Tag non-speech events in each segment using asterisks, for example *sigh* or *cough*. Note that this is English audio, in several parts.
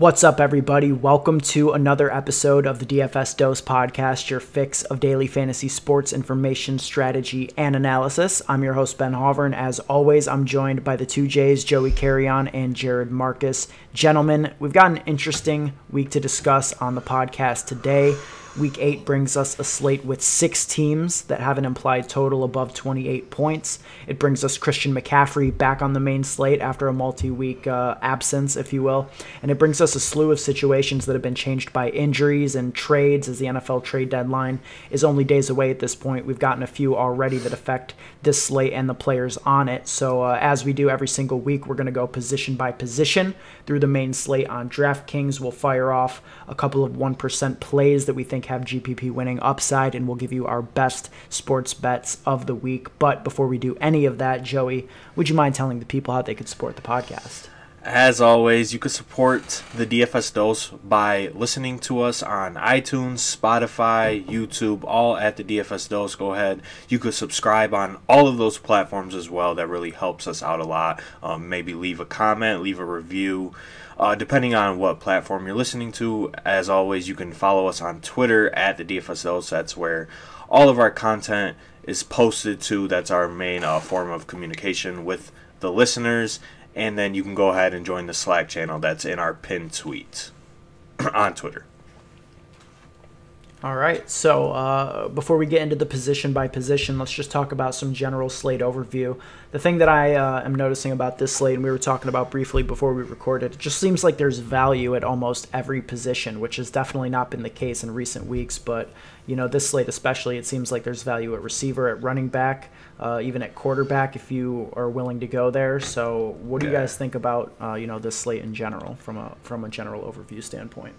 What's up, everybody? Welcome to another episode of the DFS Dose Podcast, your fix of daily fantasy sports information, strategy, and analysis. I'm your host, Ben Hovern. As always, I'm joined by the two J's, Joey Carrion and Jared Marcus. Gentlemen, we've got an interesting week to discuss on the podcast today. Week 8 brings us a slate with six teams that have an implied total above 28 points. It brings us Christian McCaffrey back on the main slate after a multi week uh, absence, if you will. And it brings us a slew of situations that have been changed by injuries and trades as the NFL trade deadline is only days away at this point. We've gotten a few already that affect this slate and the players on it. So, uh, as we do every single week, we're going to go position by position through the main slate on DraftKings. We'll fire off a couple of 1% plays that we think have GPP winning upside, and we'll give you our best sports bets of the week. But before we do any of that, Joey, would you mind telling the people how they could support the podcast? As always, you can support the DFS Dose by listening to us on iTunes, Spotify, YouTube, all at the DFS Dose. Go ahead. You could subscribe on all of those platforms as well. That really helps us out a lot. Um, maybe leave a comment, leave a review. Uh, depending on what platform you're listening to, as always, you can follow us on Twitter at the DFS Dose. That's where all of our content is posted to. That's our main uh, form of communication with the listeners and then you can go ahead and join the Slack channel that's in our pinned tweets *clears throat* on Twitter. All right. So uh, before we get into the position by position, let's just talk about some general slate overview. The thing that I uh, am noticing about this slate, and we were talking about briefly before we recorded, it just seems like there's value at almost every position, which has definitely not been the case in recent weeks. But you know, this slate especially, it seems like there's value at receiver, at running back, uh, even at quarterback if you are willing to go there. So, what do you guys think about uh, you know this slate in general from a from a general overview standpoint?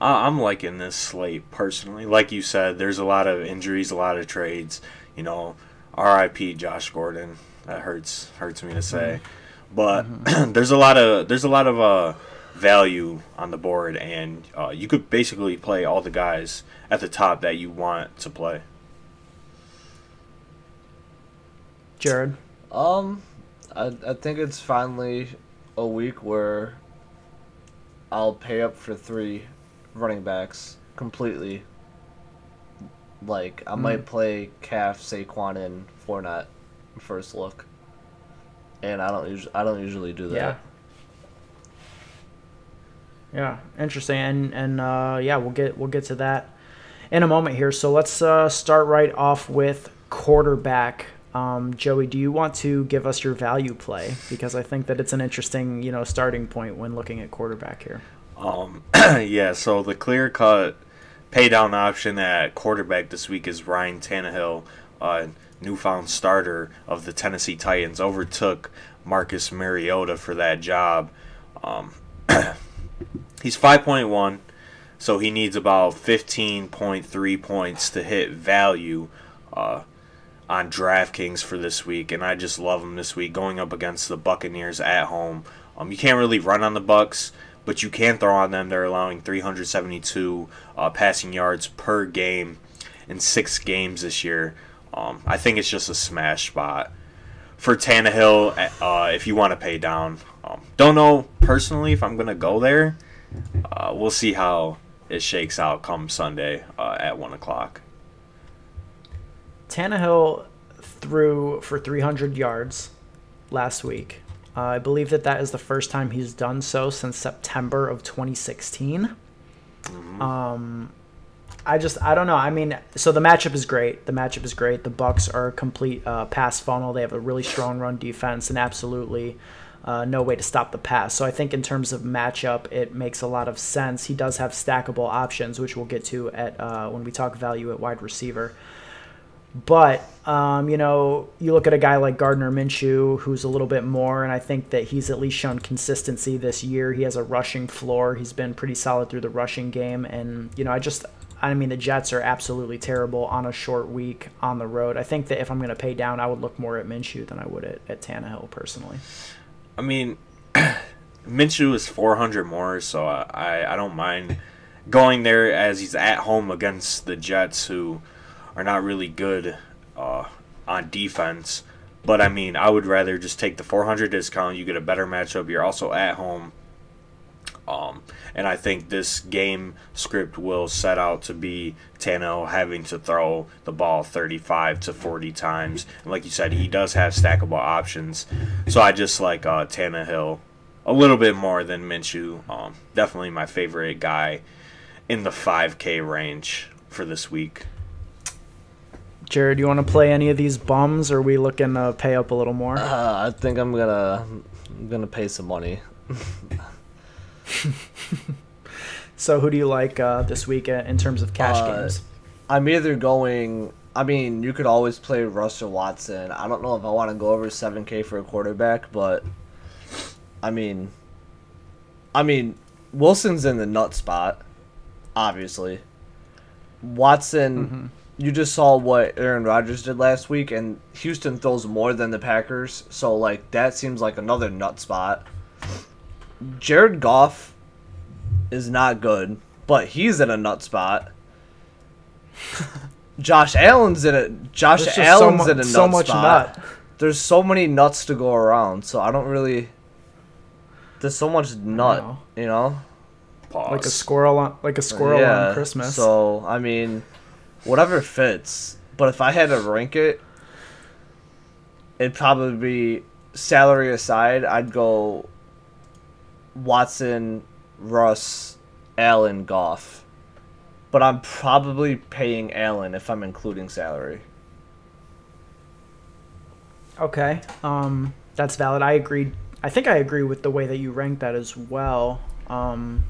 I'm liking this slate personally. Like you said, there's a lot of injuries, a lot of trades. You know, R.I.P. Josh Gordon. That hurts hurts me to say, mm-hmm. but mm-hmm. *clears throat* there's a lot of there's a lot of uh, value on the board, and uh, you could basically play all the guys at the top that you want to play. Jared, um, I I think it's finally a week where I'll pay up for three running backs completely. Like I mm. might play Calf, Saquon, and Fournette first look, and I don't usually I don't usually do that. Yeah. Yeah, interesting, and and uh, yeah, we'll get we'll get to that in a moment here. So let's uh, start right off with quarterback. Um, Joey, do you want to give us your value play because I think that it's an interesting you know starting point when looking at quarterback here. Um, *clears throat* yeah, so the clear cut pay down option at quarterback this week is Ryan Tannehill, uh, newfound starter of the Tennessee Titans, overtook Marcus Mariota for that job. Um, *clears throat* he's 5.1, so he needs about 15.3 points to hit value uh, on DraftKings for this week, and I just love him this week going up against the Buccaneers at home. Um, you can't really run on the Bucks but you can throw on them. They're allowing 372 uh, passing yards per game in six games this year. Um, I think it's just a smash spot for Tannehill uh, if you want to pay down. Um, don't know personally if I'm to go there. Uh, we'll see how it shakes out come Sunday uh, at 1 o'clock. Tannehill threw for 300 yards last week. Uh, I believe that that is the first time he's done so since September of 2016. Mm-hmm. Um, I just I don't know. I mean, so the matchup is great. The matchup is great. The Bucks are a complete uh, pass funnel. They have a really strong run defense and absolutely uh, no way to stop the pass. So I think in terms of matchup, it makes a lot of sense. He does have stackable options, which we'll get to at uh, when we talk value at wide receiver. But um, you know, you look at a guy like Gardner Minshew, who's a little bit more, and I think that he's at least shown consistency this year. He has a rushing floor. He's been pretty solid through the rushing game, and you know, I just, I mean, the Jets are absolutely terrible on a short week on the road. I think that if I'm going to pay down, I would look more at Minshew than I would at, at Tannehill personally. I mean, *clears throat* Minshew is 400 more, so I I don't mind going there as he's at home against the Jets, who are not really good uh, on defense. But I mean, I would rather just take the 400 discount. You get a better matchup. You're also at home. Um, and I think this game script will set out to be Tannehill having to throw the ball 35 to 40 times. And like you said, he does have stackable options. So I just like uh, Tannehill a little bit more than Minshew. Um, definitely my favorite guy in the 5K range for this week. Jared, you want to play any of these bums, or are we looking to pay up a little more? Uh, I think I'm gonna I'm gonna pay some money. *laughs* so, who do you like uh, this week uh, in terms of cash Uh, games? I'm either going. I mean, you could always play Russell Watson. I don't know if I want to go over 7K for a quarterback, but I mean, I mean, Wilson's in the nut spot, obviously. Watson, Mm-hmm. You just saw what Aaron Rodgers did last week, and Houston throws more than the Packers, so like that seems like another nut spot. Jared Goff is not good, but he's in a nut spot. *laughs* Josh Allen's in a Josh There's just so, Allen's mu- in a nut so much spot. nut. There's so many nuts to go around, so I don't really. There's so much nut, know. you know. Pause. Like a squirrel on like a squirrel on Christmas. So I mean, whatever fits. But if I had to rank it, it'd probably be salary aside. I'd go Watson, Russ, Allen, Goff. But I'm probably paying Allen if I'm including salary. Okay, um, that's valid. I agree. I think I agree with the way that you rank that as well. Um,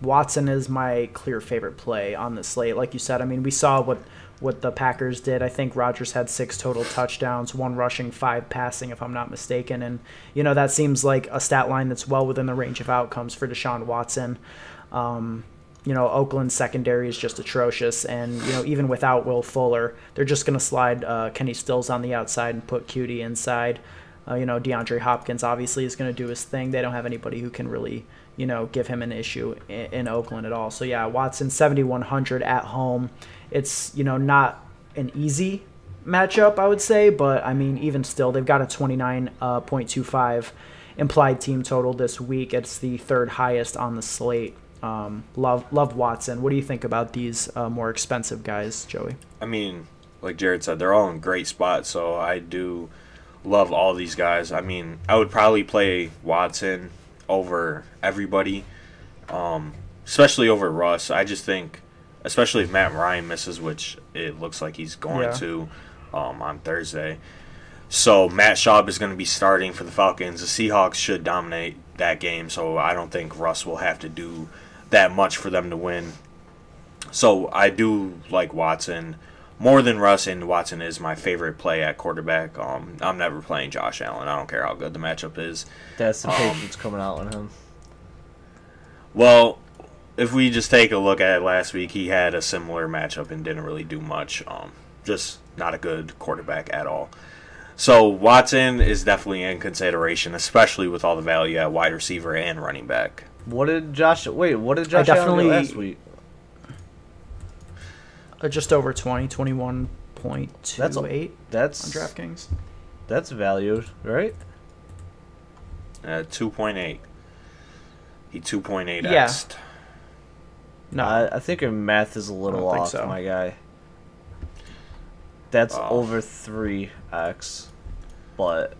Watson is my clear favorite play on the slate. Like you said, I mean, we saw what what the Packers did. I think Rodgers had six total touchdowns, one rushing, five passing, if I'm not mistaken. And you know that seems like a stat line that's well within the range of outcomes for Deshaun Watson. Um, you know, Oakland's secondary is just atrocious, and you know, even without Will Fuller, they're just going to slide uh, Kenny Stills on the outside and put Coutee inside. Uh, you know, DeAndre Hopkins obviously is going to do his thing. They don't have anybody who can really, you know, give him an issue in, in Oakland at all. So yeah, Watson 7100 at home. It's you know not an easy matchup, I would say, but I mean even still, they've got a 29.25 implied team total this week. It's the third highest on the slate. Um, love love Watson. What do you think about these uh, more expensive guys, Joey? I mean, like Jared said, they're all in great spots, so I do love all these guys. I mean, I would probably play Watson over everybody, um, especially over Russ. I just think, especially if Matt Ryan misses, which it looks like he's going Yeah. to um, on Thursday. So Matt Schaub is going to be starting for the Falcons. The Seahawks should dominate that game, so I don't think Russ will have to do that much for them to win. So I do like Watson more than Russ, and Watson is my favorite play at quarterback. Um, I'm never playing Josh Allen. I don't care how good the matchup is. That's the Um, Patriots coming out on him. Well, if we just take a look at it last week, he had a similar matchup and didn't really do much. Um, just not a good quarterback at all. So Watson is definitely in consideration, especially with all the value at wide receiver and running back. What did Josh? Wait, what did Josh Allen definitely- do last week? Uh, just over 20, 21.28 That's a- on That's DraftKings. that's valued, right? At 2.8. He 2.8 Yeah. xed. No, I, I think your math is a little off, so. my guy. That's Oh. over three x, but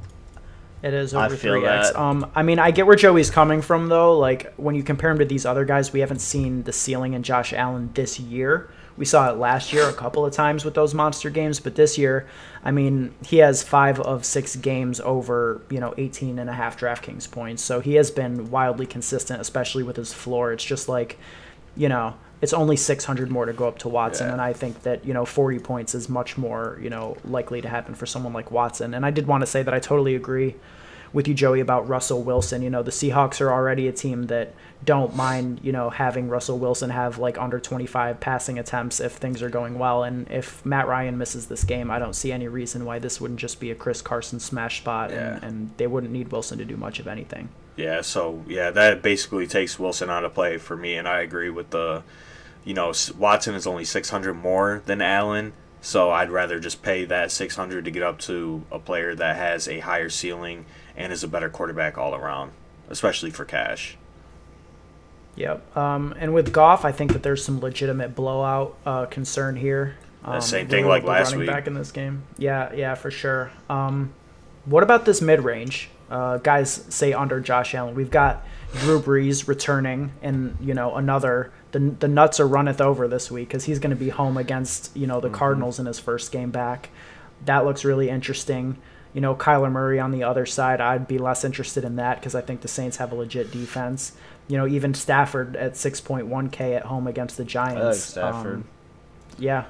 It is I over feel three x. that. Um, I mean, I get where Joey's coming from though. Like when you compare him to these other guys, we haven't seen the ceiling in Josh Allen this year. We saw it last year a couple of times with those monster games, but this year, I mean, he has five of six games over, you know, 18 and a half DraftKings points. So he has been wildly consistent, especially with his floor. It's just like, you know, it's only 600 more to go up to Watson, Yeah. and I think that you know 40 points is much more you know likely to happen for someone like Watson. And I did want to say that I totally agree with you, Joey, about Russell Wilson. You know, the Seahawks are already a team that don't mind you know having Russell Wilson have like under 25 passing attempts if things are going well. And if Matt Ryan misses this game, I don't see any reason why this wouldn't just be a Chris Carson smash spot, Yeah. and, and they wouldn't need Wilson to do much of anything. Yeah, so yeah, that basically takes Wilson out of play for me, and I agree with the, you know, Watson is only 600 more than Allen, so I'd rather just pay that 600 to get up to a player that has a higher ceiling and is a better quarterback all around, especially for cash. Yep. Um, and with Goff, I think that there's some legitimate blowout uh, concern here. Um, same thing like last running week. back in this game. Yeah, yeah, for sure. Um, what about this mid range? Uh, guys say under Josh Allen. We've got Drew Brees returning, and you know another. The the nuts are runneth over this week because he's going to be home against you know the Cardinals in his first game back. That looks really interesting. You know Kyler Murray on the other side. I'd be less interested in that because I think the Saints have a legit defense. You know even Stafford at six point one k at home against the Giants. Stafford. Um, yeah,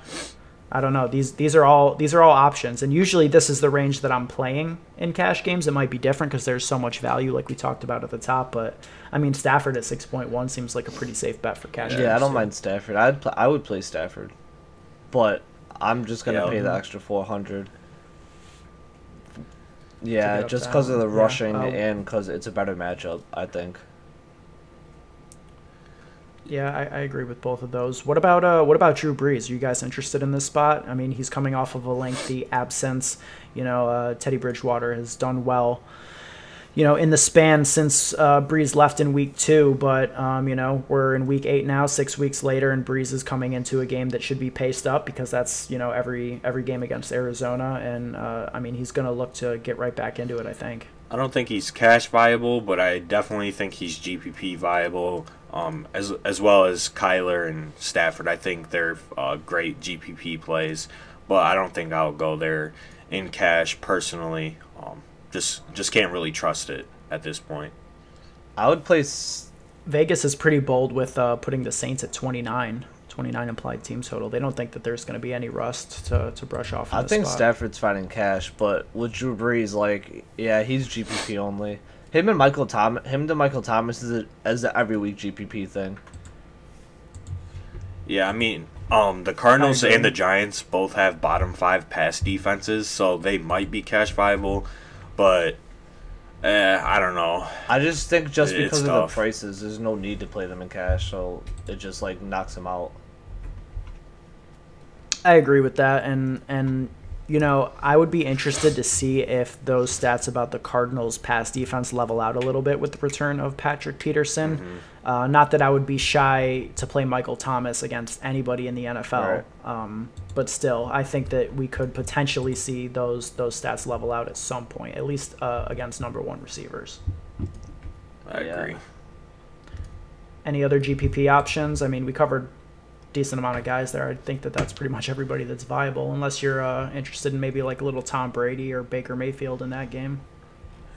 I don't know. These these are all these are all options, and usually this is the range that I'm playing in cash games. It might be different because there's so much value, like we talked about at the top. But I mean, Stafford at six point one seems like a pretty safe bet for cash. Yeah, games, I don't too. mind Stafford. I'd pl- I would play Stafford, but I'm just gonna Yeah. pay the extra four hundred. Yeah, just because of the. Yeah, rushing oh. and because it's a better matchup. I think. Yeah, I, I agree with both of those. What about uh, what about Drew Brees? Are you guys interested in this spot? I mean, he's coming off of a lengthy absence. You know, uh, Teddy Bridgewater has done well. You know, in the span since uh, Brees left in week two, but um, you know we're in week eight now, six weeks later, and Brees is coming into a game that should be paced up because that's you know every every game against Arizona, and uh, I mean he's going to look to get right back into it. I think. I don't think he's cash viable, but I definitely think he's GPP viable. Um, as as well as Kyler and Stafford, I think they're uh, great GPP plays, but I don't think I'll go there in cash personally. Um, just just can't really trust it at this point. I would play. S- Vegas is pretty bold with uh, putting the Saints at 29, 29 implied team total. They don't think that there's going to be any rust to, to brush off. I think spot. Stafford's fine in cash, but with Drew Brees, like, yeah, he's GPP only. Him and Michael Thomas, him to Michael Thomas is a, is a every week GPP thing. Yeah, I mean, um, the Cardinals and the Giants both have bottom five pass defenses, so they might be cash viable, but eh, I don't know. I just think just It's because of tough. the prices, there's no need to play them in cash, so it just like knocks them out. I agree with that, and and you know I would be interested to see if those stats about the Cardinals' pass defense level out a little bit with the return of Patrick Peterson. Mm-hmm. Uh, not that I would be shy to play Michael Thomas against anybody in the NFL, Right. um, but still, I think that we could potentially see those those stats level out at some point, at least uh, against number one receivers. I Yeah. agree. Any other GPP options? I mean, we covered decent amount of guys there. I think that that's pretty much everybody that's viable, unless you're uh, interested in maybe like a little Tom Brady or Baker Mayfield in that game.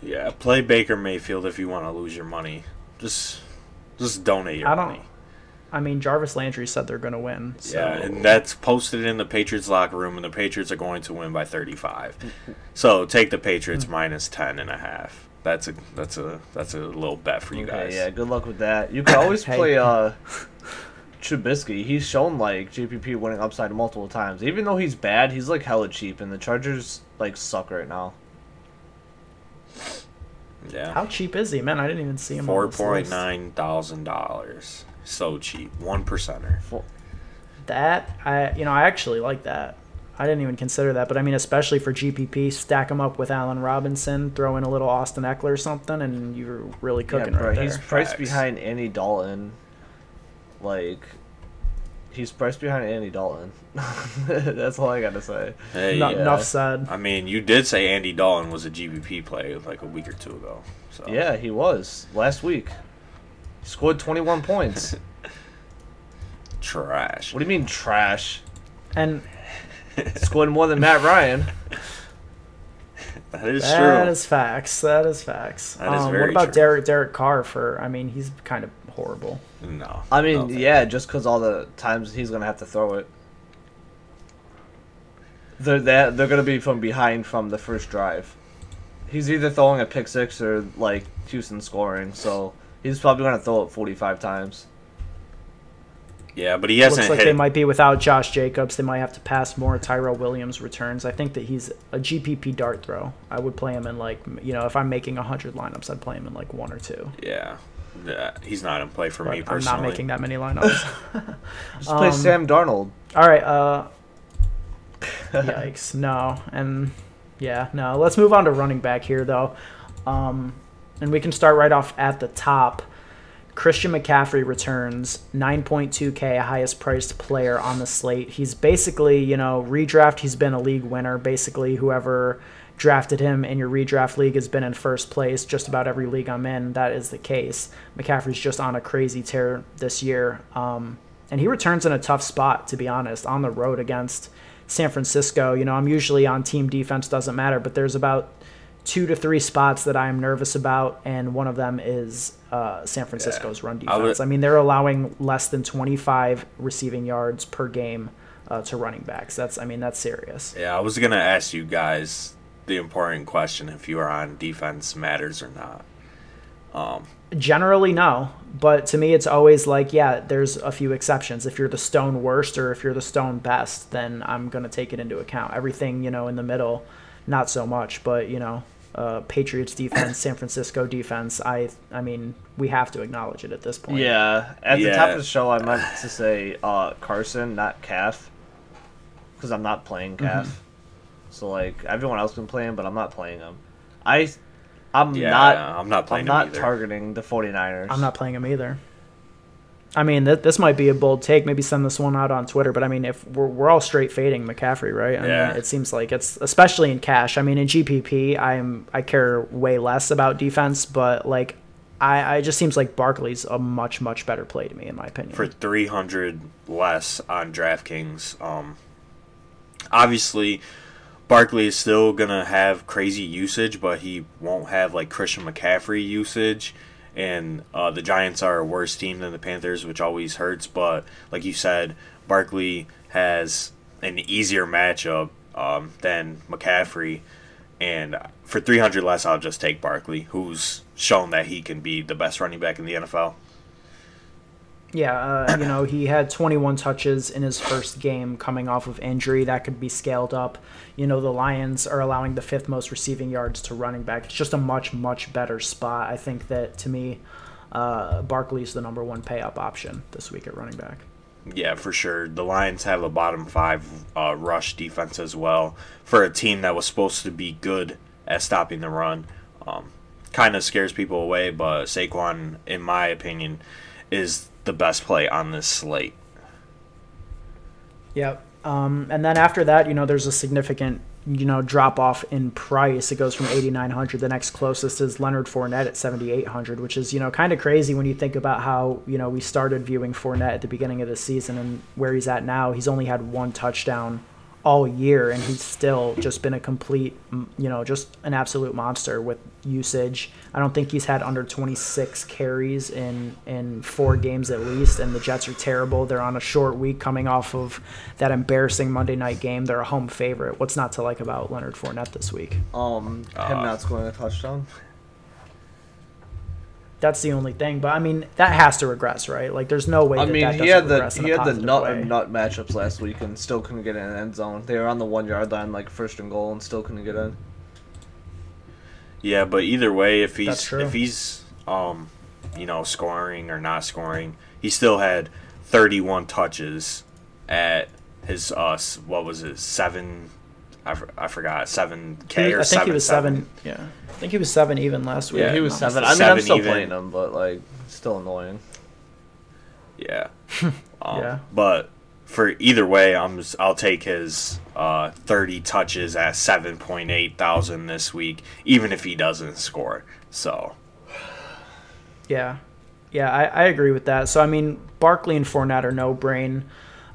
Yeah, play Baker Mayfield if you want to lose your money. Just just donate your I don't. money. I mean, Jarvis Landry said they're going to win. So. Yeah, and that's posted in the Patriots locker room, and the Patriots are going to win by 35. So take the Patriots minus 10 and a half. That's a that's a that's a little bet for you Okay, guys. yeah, good luck with that. You can always *laughs* Hey. play uh Trubisky. He's shown like GPP winning upside multiple times. Even though he's bad, he's like hella cheap, and the Chargers like suck right now. Yeah. How cheap is he, man? I didn't even see him. on Four this point list. nine thousand dollars. So cheap. One percenter. That I, you know, I actually like that. I didn't even consider that, but I mean, especially for GPP, stack him up with Allen Robinson, throw in a little Austin Ekeler or something, and you're really cooking yeah, bro, right there. he's priced Facts. behind Andy Dalton. Like, he's priced behind Andy Dalton. *laughs* That's all I gotta say. Hey, No- yeah. Enough said. I mean, you did say Andy Dalton was a GPP play like a week or two ago. So Yeah, he was last week. He scored 21 points. *laughs* trash. What do you mean trash? And *laughs* Scored more than Matt Ryan. That is That true. is facts. That is facts. That is um, very what about true. Derek Derek Carr? For I mean, he's kind of horrible. No. I mean, no yeah, just because all the times he's gonna have to throw it. They're that they're gonna be from behind from the first drive. He's either throwing a pick six or like Houston scoring, so he's probably gonna throw it forty five times. Yeah, but he hasn't Looks like hit. they might be without Josh Jacobs. They might have to pass more. Tyrell Williams returns. I think that he's a GPP dart throw. I would play him in like you know if I'm making hundred lineups, I'd play him in like one or two. yeah. Yeah, he's not in play for me But I'm personally. not making that many lineups. *laughs* Just play Um, Sam Darnold. All right. Uh, *laughs* yikes. No. And yeah, no. Let's move on to running back here, though. Um, and we can start right off at the top. Christian McCaffrey returns 9.2K, highest priced player on the slate. He's basically, you know, redraft, he's been a league winner. Basically, whoever drafted him in your redraft league has been in first place. Just about every league I'm in, that is the case. McCaffrey's just on a crazy tear this year. Um, and he returns in a tough spot, to be honest, on the road against San Francisco. You know, I'm usually on team defense, doesn't matter, but there's about two to three spots that I'm nervous about, and one of them is uh, San Francisco's yeah. run defense. I, would, I, mean, they're allowing less than 25 receiving yards per game uh, to running backs. That's, I mean, that's serious. Yeah, I was gonna ask you guys the important question if you are on defense matters or not. Um, Generally, no. But to me, it's always like, yeah, there's a few exceptions. If you're the stone worst or if you're the stone best, then I'm going to take it into account. Everything, you know, in the middle, not so much. But, you know, uh, Patriots defense, San Francisco defense, I I mean, we have to acknowledge it at this point. Yeah. At yeah. the top of the show, I meant to say uh, Carson, not Calf. Because I'm not playing Calf. Mm-hmm. So, like, everyone else been playing, but I'm not playing them. I I'm yeah, not. I'm not playing. I'm not targeting the 49ers. I'm not playing them either. I mean, th- this might be a bold take. Maybe send this one out on Twitter. But I mean, if we're, we're all straight fading McCaffrey, right? I yeah. Mean, it seems like it's especially in cash. I mean, in GPP, I'm I care way less about defense, but like, I I just seems like Barkley's a much much better play to me, in my opinion. For 300 less on DraftKings, um, obviously Barkley is still gonna have crazy usage, but he won't have like Christian McCaffrey usage. And uh, the Giants are a worse team than the Panthers, which always hurts. But like you said, Barkley has an easier matchup um, than McCaffrey. And for 300 less, I'll just take Barkley, who's shown that he can be the best running back in the NFL. Yeah, uh, you know, he had 21 touches in his first game coming off of injury. That could be scaled up. You know, the Lions are allowing the fifth most receiving yards to running back. It's just a much, much better spot. I think that, to me, uh, Barkley's the number one pay up option this week at running back. Yeah, for sure. The Lions have a bottom five uh, rush defense as well for a team that was supposed to be good at stopping the run. Um, kind of scares people away, but Saquon, in my opinion, is the best play on this slate. Yep. Um, and then after that, you know, there's a significant, you know, drop off in price. It goes from 8,900. The next closest is Leonard Fournette at 7,800, which is, you know, kind of crazy when you think about how, you know, we started viewing Fournette at the beginning of the season and where he's at now. He's only had one touchdown all year, and he's still just been a complete, you know, just an absolute monster with usage. I don't think he's had under 26 carries in in four games at least, and the Jets are terrible. They're on a short week coming off of that embarrassing Monday night game. They're a home favorite. What's not to like about Leonard Fournette this week? Um, him uh, not scoring a touchdown. That's the only thing. But I mean, that has to regress, right? Like, there's no way. I that mean, that he had the he had the nut way. nut matchups last week and still couldn't get in an end zone. They were on the one yard line, like first and goal, and still couldn't get in. Yeah, but either way, if he's if he's um, you know, scoring or not scoring, he still had 31 touches at his uh, what was it, seven I, I forgot seven K or I think seven, he was seven. seven. Yeah, I think he was seven even last week. Yeah, he was seven. I mean, seven I'm still even. playing him, but like, still annoying. Yeah. *laughs* um, yeah. But for either way, I'm I'll take his uh, 30 touches at 7.8 thousand this week, even if he doesn't score. So. *sighs* Yeah, yeah, I, I agree with that. So I mean, Barkley and Fournette are no brain,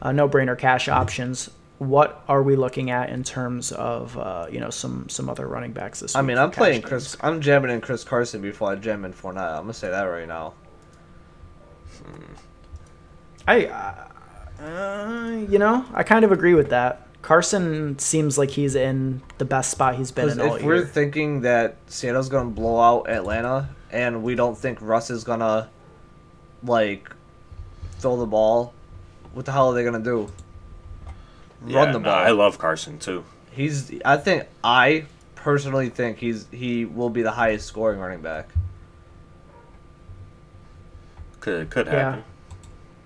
uh, no brainer cash options what are we looking at in terms of uh, you know some some other running backs this I mean, I'm playing Chris. I'm jamming in Chris Carson before I jam in Fournette. I'm gonna say that right now. Hmm. I, uh, you know, I kind of agree with that. Carson seems like he's in the best spot he's been in all if year. If we're thinking that Seattle's gonna blow out Atlanta, and we don't think Russ is gonna like throw the ball, what the hell are they gonna do? Yeah, run the ball. No, I love Carson too. He's. I think. I personally think he's. He will be the highest scoring running back. Could could happen. Yeah.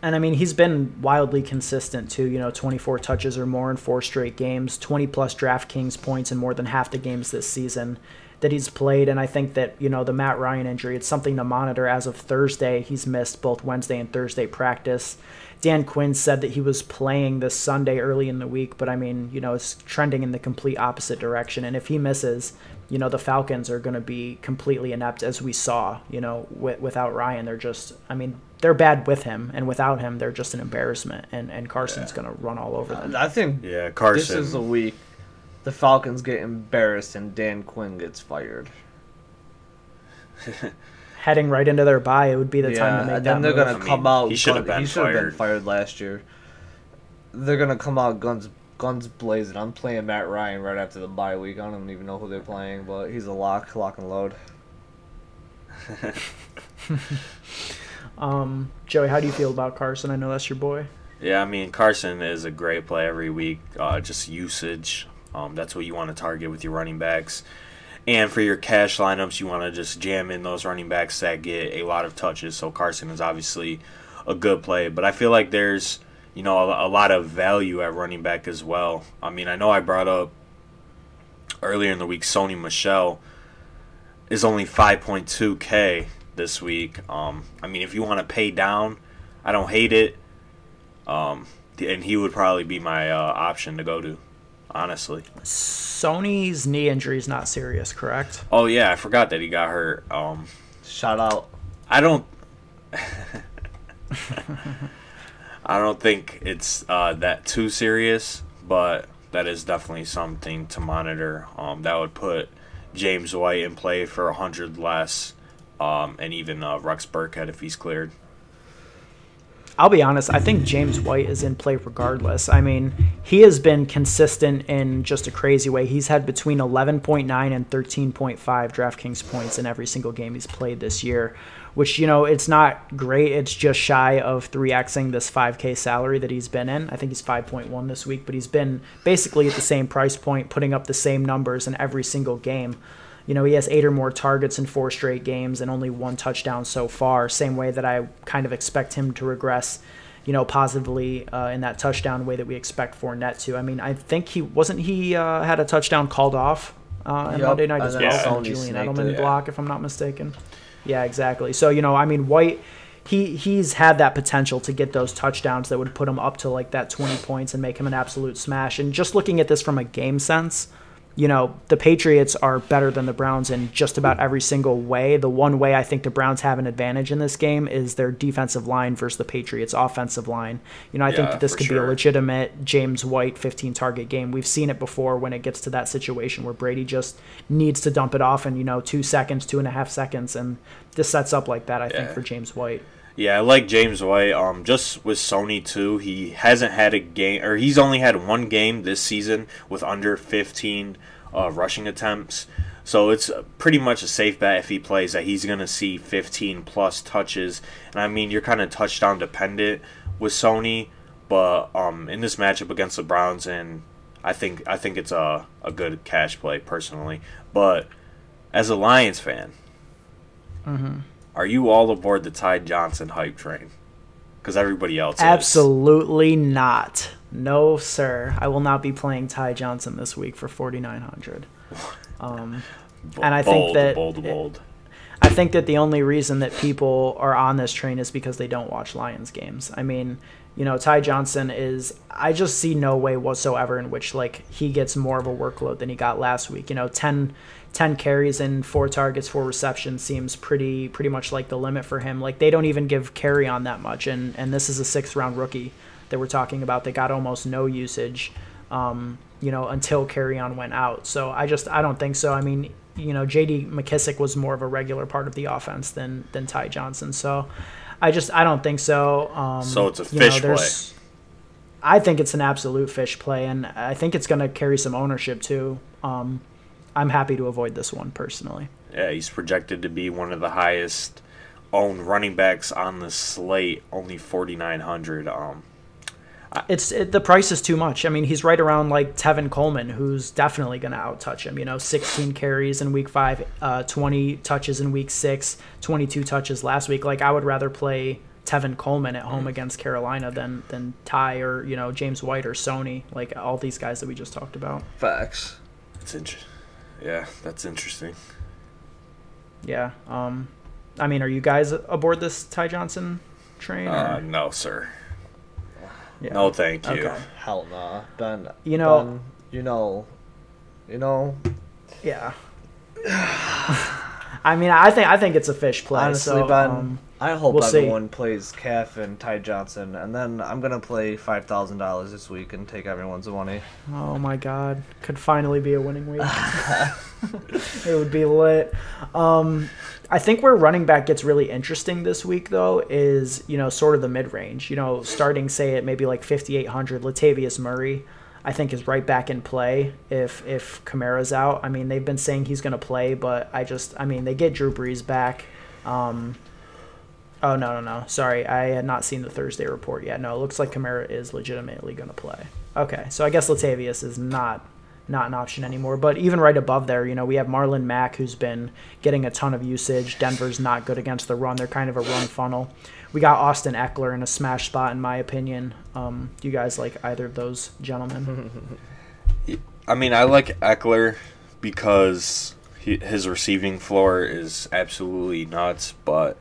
And I mean, he's been wildly consistent too. You know, 24 touches or more in four straight games, 20 plus DraftKings points in more than half the games this season. that he's played, and I think that you know the Matt Ryan injury. It's something to monitor. As of Thursday, he's missed both Wednesday and Thursday practice. Dan Quinn said that he was playing this Sunday early in the week, but I mean, you know, it's trending in the complete opposite direction. And if he misses, you know, the Falcons are going to be completely inept, as we saw. You know, with, without Ryan, they're just, I mean, they're bad with him, and without him, they're just an embarrassment. And and Carson's Yeah. going to run all over them. I think Yeah, Carson. this is a week the Falcons get embarrassed and Dan Quinn gets fired. *laughs* Heading right into their bye, it would be the time to and make that then they're move. gonna I mean, come out. he should have gun- been He should have been fired. fired last year. They're gonna come out guns guns blazing. I'm playing Matt Ryan right after the bye week. I don't even know who they're playing, but he's a lock, lock and load. *laughs* *laughs* Um, Joey, how do you feel about Carson? I know that's your boy. Yeah, I mean Carson is a great play every week. Uh, just usage. Um, that's what you want to target with your running backs. And for your cash lineups, you want to just jam in those running backs that get a lot of touches. So Carson is obviously a good play, but I feel like there's you know a, a lot of value at running back as well. I mean, I know I brought up earlier in the week Sony Michel is only 5.2k this week. Um, I mean, if you want to pay down, I don't hate it. Um, and he would probably be my uh, option to go to, honestly. Sony's knee injury is not serious, correct? Oh yeah, I forgot that he got hurt. Um, Shout out. I don't. *laughs* I don't think it's uh, that too serious, but that is definitely something to monitor. Um, that would put James White in play for a hundred less, um, and even uh, Rex Burkhead if he's cleared. I'll be honest, I think James White is in play regardless. I mean, he has been consistent in just a crazy way. He's had between 11.9 and 13.5 DraftKings points in every single game he's played this year, which, you know, it's not great. It's just shy of 3xing this 5K salary that he's been in. I think he's 5.1 this week, but he's been basically at the same price point, putting up the same numbers in every single game. You know, he has eight or more targets in four straight games and only one touchdown so far. Same way that I kind of expect him to regress, you know, positively uh, in that touchdown way that we expect Fournette to. I mean, I think he wasn't he uh, had a touchdown called off uh, on Yep, Monday night as well. Julian Edelman it. block, if I'm not mistaken. Yeah, exactly. So you know, I mean, White. He, he's had that potential to get those touchdowns that would put him up to like that 20 points and make him an absolute smash. And just looking at this from a game sense, you know, the Patriots are better than the Browns in just about every single way. The one way I think the Browns have an advantage in this game is their defensive line versus the Patriots' offensive line. You know, I think that this could be a legitimate James White 15 target game. We've seen it before when it gets to that situation where Brady just needs to dump it off in, you know, two seconds, two and a half seconds. And this sets up like that, I think, for James White. Yeah, I like James White. Um, just with Sony too, he hasn't had a game, or he's only had one game this season with under 15 uh, rushing attempts. So it's pretty much a safe bet if he plays that he's gonna see 15 plus touches. And I mean, you're kind of touchdown dependent with Sony, but um, in this matchup against the Browns, and I think I think it's a a good cash play personally. But as a Lions fan, are you all aboard the Ty Johnson hype train? Because everybody else is. Absolutely not. No, sir. I will not be playing Ty Johnson this week for 4,900. *laughs* Um, Bo- and I think that bold, it- bold. I think that the only reason that people are on this train is because they don't watch Lions games. I mean, you know, Ty Johnson is I just see no way whatsoever in which like he gets more of a workload than he got last week. You know, 10, 10 carries and four targets, four receptions seems pretty pretty much like the limit for him. Like they don't even give Kerryon that much and and this is a 6th round rookie that we're talking about that got almost no usage. Um, you know, until Kerryon went out. So I just I don't think so. I mean, you know, J.D. McKissic was more of a regular part of the offense than than Ty Johnson. So I just I don't think so. Um, So it's a you know, fish there's- I think it's an absolute fish play, and I think it's going to carry some ownership too. Um, I'm happy to avoid this one personally. Yeah, he's projected to be one of the highest owned running backs on the slate. Only 4,900. Um, It's it, the price is too much. I mean, he's right around like Tevin Coleman, who's definitely going to outtouch him. You know, 16 carries in week five, uh, 20 touches in week six, 22 touches last week. Like I would rather play Tevin Coleman at home against Carolina than than Ty or you know James White or Sony, like all these guys that we just talked about. Facts. it's inter- Yeah, that's interesting. Yeah. Um, I mean, are you guys aboard this Ty Johnson train? or- Uh, no, sir. yeah. No, thank you. Okay. Hell nah, Ben. You know- Ben, you know, you know. Yeah. *sighs* I mean, I think I think it's a fish play. Honestly, so, Ben, um, I hope we'll see. everyone plays Calf and Ty Johnson, and then I'm gonna play five thousand dollars this week and take everyone's money. oh my God, could finally be a winning week. *laughs* *laughs* it would be lit. Um, I think where running back gets really interesting this week, though, is you know sort of the mid range. You know, starting say at maybe like 5,800, Latavius Murray. I think is right back in play if if Kamara's out. I mean, they've been saying he's going to play, but I just I mean they get Drew Brees back. Um, oh no no no sorry I had not seen the Thursday report yet. No, it looks like Kamara is legitimately going to play. Okay, so I guess Latavius is not not an option anymore. But even right above there, you know, we have Marlon Mack who's been getting a ton of usage. Denver's not good against the run; they're kind of a run funnel. We got Austin Ekeler in a smash spot, in my opinion. Um, do you guys like either of those gentlemen? I mean, I like Ekeler because he, his receiving floor is absolutely nuts. But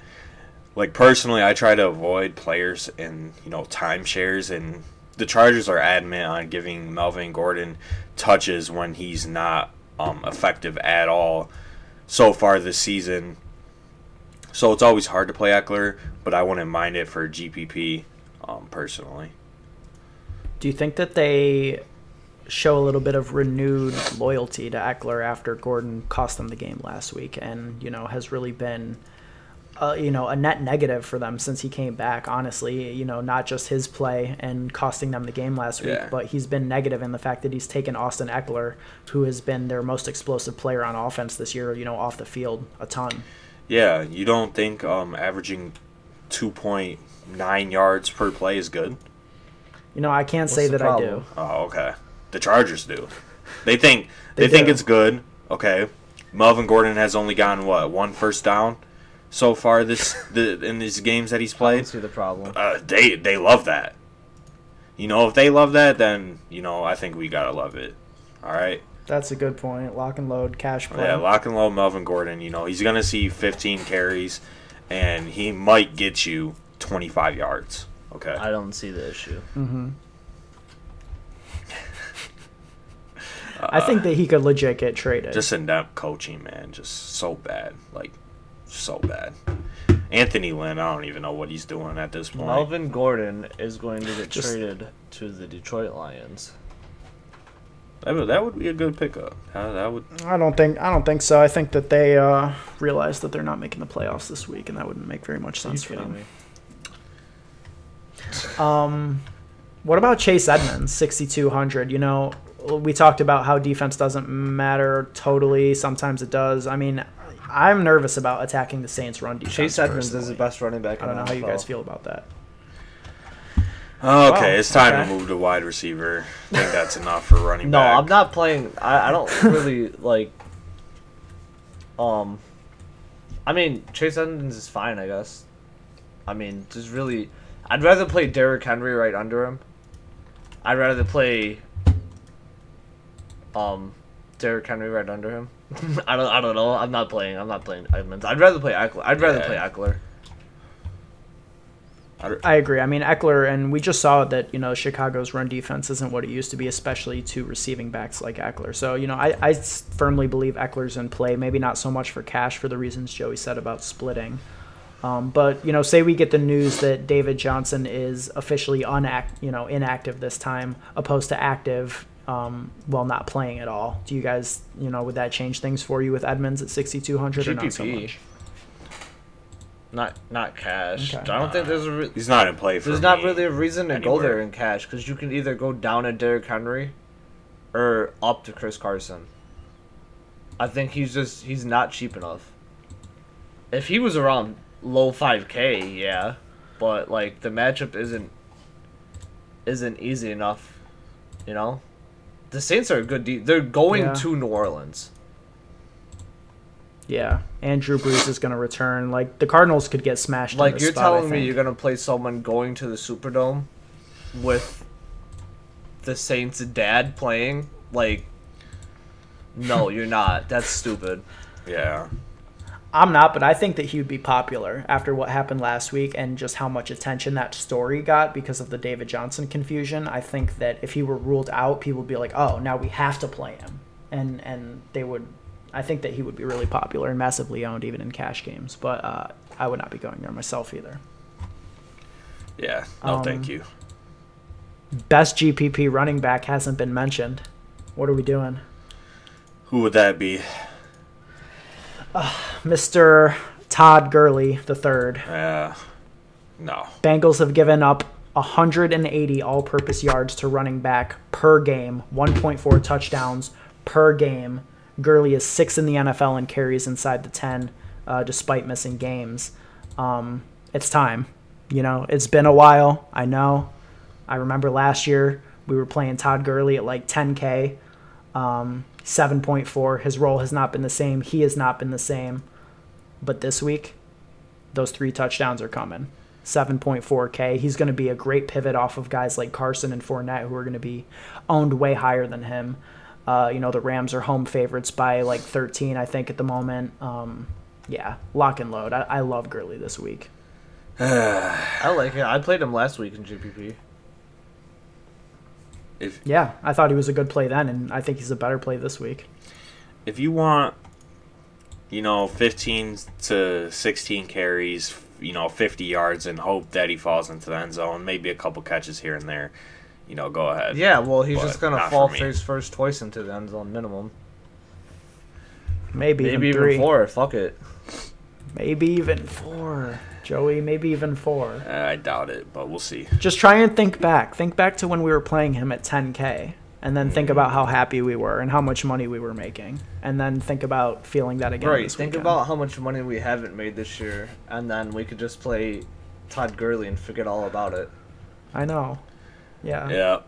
like personally, I try to avoid players in you know timeshares, and the Chargers are adamant on giving Melvin Gordon touches when he's not um, effective at all so far this season. So it's always hard to play Ekeler, but I wouldn't mind it for GPP um, personally. Do you think that they show a little bit of renewed loyalty to Ekeler after Gordon cost them the game last week, and you know has really been, uh, you know, a net negative for them since he came back. Honestly, you know, not just his play and costing them the game last week, Yeah. but he's been negative in the fact that he's taken Austin Ekeler, who has been their most explosive player on offense this year, you know, off the field a ton. Yeah, you don't think um, averaging 2.9 yards per play is good? You know, I can't say the that I do. Oh, okay. The Chargers do. They think *laughs* they, They think do. it's good. Okay. Melvin Gordon has only gotten what one first down so far this the, in these games that he's I played. don't see the problem. Uh, they they love that. You know, if they love that, then you know I think we gotta love it. All right. That's a good point. Lock and load, cash play. Yeah, lock and load Melvin Gordon. You know he's gonna see 15 carries, and he might get you 25 yards. Okay. I don't see the issue. hmm *laughs* I think that he could legit get traded. just inept coaching, man. Just so bad, like so bad. Anthony Lynn, I don't even know what he's doing at this point. Melvin Gordon is going to get Just- traded to the Detroit Lions. That would, that would be a good pickup. That, that would. I don't think I don't think so. I think that they uh, realize that they're not making the playoffs this week, and that wouldn't make very much sense for them. me? Um, what about Chase Edmonds, sixty two hundred? You know, we talked about how defense doesn't matter totally. Sometimes it does. I mean, I'm nervous about attacking the Saints' run defense. Chase Edmonds is the best running back. I don't in know how you guys feel about that. Okay, Wow, it's time okay. to move to wide receiver. I think that's enough for running No, back. No, I'm not playing. I, I don't *laughs* really like. Um, I mean Chase Edmonds is fine, I guess. I mean, just really, I'd rather play Derrick Henry right under him. I'd rather play. Um, Derrick Henry right under him. *laughs* I don't. I don't know. I'm not playing. I'm not playing Edmonds. I'd rather play Ekeler. I'd rather Yeah. play Ekeler. I agree. I mean, Ekeler, and we just saw that, you know, Chicago's run defense isn't what it used to be, especially to receiving backs like Ekeler. So, you know, I firmly believe Ekeler's in play. Maybe not so much for cash for the reasons Joey said about splitting. Um, but, you know, say we get the news that David Johnson is officially unact, you know, inactive this time, opposed to active um, while not playing at all. Do you guys, you know, would that change things for you with Edmonds at 6,200 or not so GPP. much? Not not cash. Okay. I don't think there's a. Re- He's not in play for There's not really a reason to go there in cash because you can either go down to Derrick Henry or up to Chris Carson. I think he's just he's not cheap enough. If he was around low five K, yeah, but like the matchup isn't isn't easy enough, you know. The Saints are a good. De- they're going Yeah. to New Orleans. Yeah, and Drew Brees is going to return. Like the Cardinals could get smashed. in Like this you're spot, I telling me you're gonna play someone going to the Superdome with the Saints' dad playing? Like No, you're not. That's stupid. Yeah. I'm not, but I think that he would be popular after what happened last week and just how much attention that story got because of the David Johnson confusion. I think that if he were ruled out, people would be like, "Oh, now we have to play him," and and they would. I think that he would be really popular and massively owned even in cash games, but uh, I would not be going there myself either. Yeah. No, Um, thank you. Best GPP running back hasn't been mentioned. What are we doing? Who would that be? *sighs* Mr. Todd Gurley the third. Uh, no. Bengals have given up 180 all-purpose yards to running back per game, 1.4 touchdowns per game. Gurley is sixth in the NFL and carries inside the 10, uh, despite missing games. Um, it's time. You know, it's been a while. I know. I remember last year we were playing Todd Gurley at like 10K, um, 7.4. His role has not been the same. He has not been the same. But this week, those three touchdowns are coming. 7.4K. He's going to be a great pivot off of guys like Carson and Fournette, who are going to be owned way higher than him. Uh, you know, the Rams are home favorites by like 13, I think, at the moment. Um, yeah, lock and load. I, I love Gurley this week. *sighs* I like it. I played him last week in GPP. If Yeah, I thought he was a good play then, and I think he's a better play this week. if you want, you know, 15 to 16 carries, you know, 50 yards, and hope that he falls into the end zone, maybe a couple catches here and there, you know, go ahead. Yeah, well, he's But just gonna fall face first twice into the end zone minimum. Maybe, Maybe even even three. four. Fuck it. Maybe even four. Joey, maybe even four. Uh, I doubt it, but we'll see. Just try and think back. Think back to when we were playing him at 10K. And then think about how happy we were and how much money we were making. And then think about feeling that again. Right. this Think weekend. about how much money we haven't made this year, and then we could just play Todd Gurley and forget all about it. I know. Yeah. Yeah,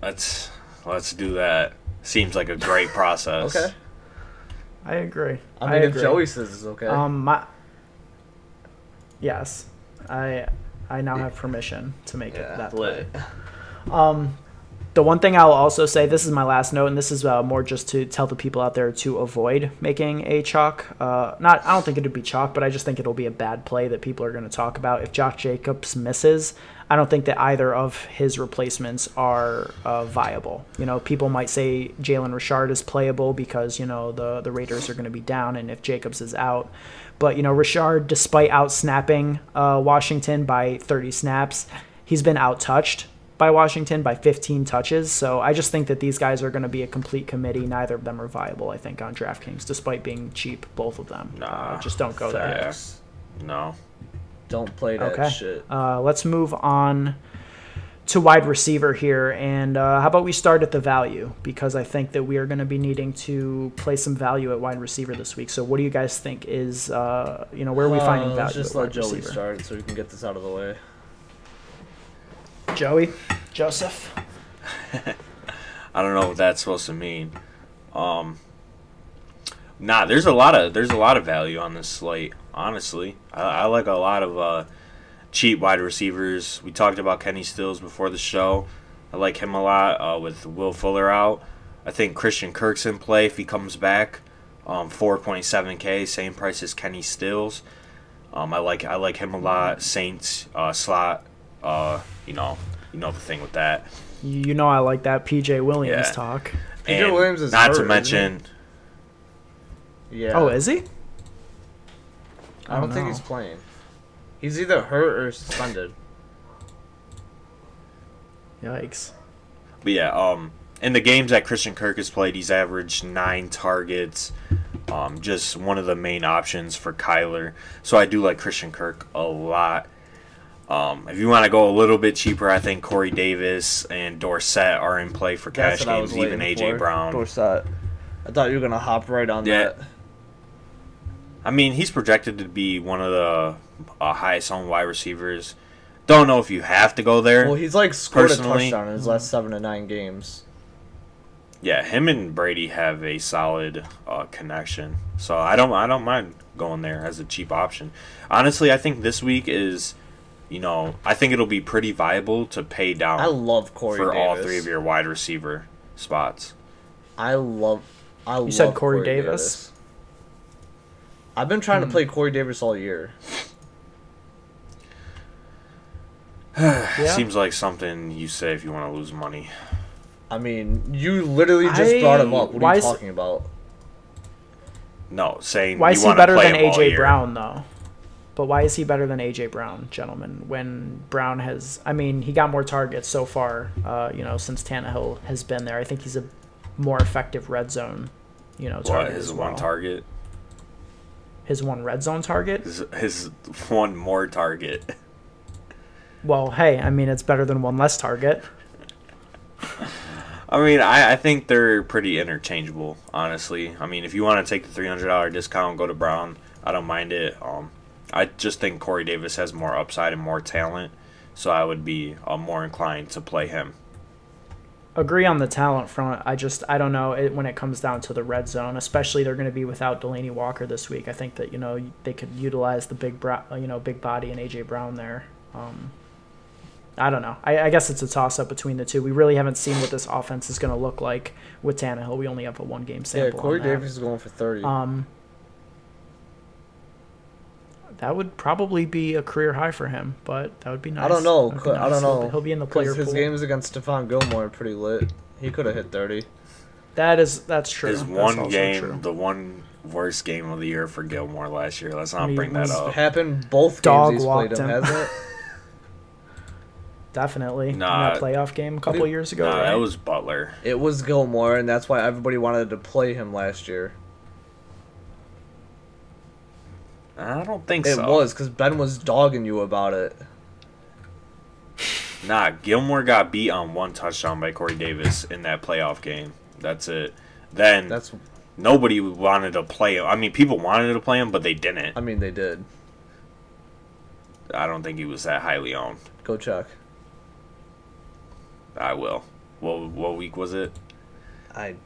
let's let's do that. Seems like a great process. Okay. I agree. I mean, if agree. Joey says it's okay. Um, my. Yes, I I now have permission to make it that play. Um, the one thing I'll also say, this is my last note, and this is uh, more just to tell the people out there to avoid making a chalk. Uh, not, I don't think it'd be chalk, but I just think it'll be a bad play that people are going to talk about. If Josh Jacobs misses, I don't think that either of his replacements are uh, viable. You know, people might say Jalen Richard is playable because you know the the Raiders are going to be down, and if Jacobs is out, but you know Richard, despite out snapping uh, Washington by 30 snaps, he's been out touched by Washington by 15 touches. So I just think that these guys are going to be a complete committee. Neither of them are viable, I think, on DraftKings, despite being cheap, both of them. Nah. Uh, just don't go there. No. Don't play that Okay. shit. Uh, let's move on to wide receiver here. And uh, how about we start at the value? Because I think that we are going to be needing to play some value at wide receiver this week. So what do you guys think is, uh, you know, where are we finding Uh, value Let's just at let wide Joey receiver? start so we can get this out of the way. Joey? Joseph? *laughs* I don't know what that's supposed to mean. Um, nah, there's a lot of there's a lot of value on this slate. Honestly, I, I like a lot of uh, cheap wide receivers. We talked about Kenny Stills before the show. I like him a lot uh, with Will Fuller out. I think Christian Kirk's in play if he comes back. Um, 4.7k, same price as Kenny Stills. Um, I like I like him a lot. Saints uh, slot. Uh, you know, you know the thing with that. You know I like that PJ Williams Yeah. talk. Peter And Williams is not hurt, to mention. Yeah. Oh, is he? I don't think he's playing. He's either hurt or suspended. Yikes. But yeah, um, in the games that Christian Kirk has played, he's averaged nine targets. Um, just one of the main options for Kyler. So I do like Christian Kirk a lot. Um, if you want to go a little bit cheaper, I think Corey Davis and Dorsett are in play for cash That's what games. Even AJ for. Brown. Dorsett. I thought you were gonna hop right on Yeah. that. I mean, he's projected to be one of the uh, highest owned wide receivers. Don't know if you have to go there. Well, he's like scored a touchdown in his last seven to nine games. Yeah, him and Brady have a solid uh, connection, so I don't I don't mind going there as a cheap option. Honestly, I think this week is, you know, I think it'll be pretty viable to pay down I love Corey for Davis. all three of your wide receiver spots. I love. I You said love Corey Davis? I've been trying Hmm. to play Corey Davis all year. *sighs* Yeah. Seems like something you say if you want to lose money. I mean, you literally just brought him up. What are you is- talking about? No, saying Why you is he better play than AJ. Brown though? But why is he better than AJ Brown, gentlemen? When Brown has, I mean, he got more targets so far. Uh, you know, since Tannehill has been there, I think he's a more effective red zone. You know, What target his as one target? His one red zone target. His, his *laughs* one more target. Well, hey, I mean, it's better than one less target. I mean, I, I think they're pretty interchangeable, honestly. I mean, if you want to take the three hundred dollar discount, go to Brown. I don't mind it. Um, I just think Corey Davis has more upside and more talent, so I would be uh, more inclined to play him. Agree on the talent front. I just, I don't know it, when it comes down to the red zone. Especially they're going to be without Delanie Walker this week. I think that you know they could utilize the big, bra- you know, big body and AJ Brown there. Um, I don't know. I, I guess it's a toss up between the two. We really haven't seen what this offense is going to look like with Tannehill. We only have a one game sample. Yeah, sample. Corey on that. Davis is going for thirty. Um, that would probably be a career high for him, but that would be nice. I don't know. That would be I don't He'll- know. He'll, be in the player his pool. games against Stephon Gilmore are pretty lit. He could have hit thirty. That is that's true. His one also game, true. the one worst game of the year for Gilmore last year. Let's not He bring that up. Happened both games he's played him, him. hasn't it? *laughs* Definitely. Nah, in that playoff game a couple Dude, years ago. Nah, right? that was Butler. It was Gilmore, and that's why everybody wanted to play him last year. I don't think It so. was because Ben was dogging you about it. Nah, Gilmore got beat on one touchdown by Corey Davis in that playoff game. That's it. Then That's. nobody wanted to play him. I mean, people wanted to play him, but they didn't. I mean, they did. I don't think he was that highly owned. Go check. I will. What what week was it? I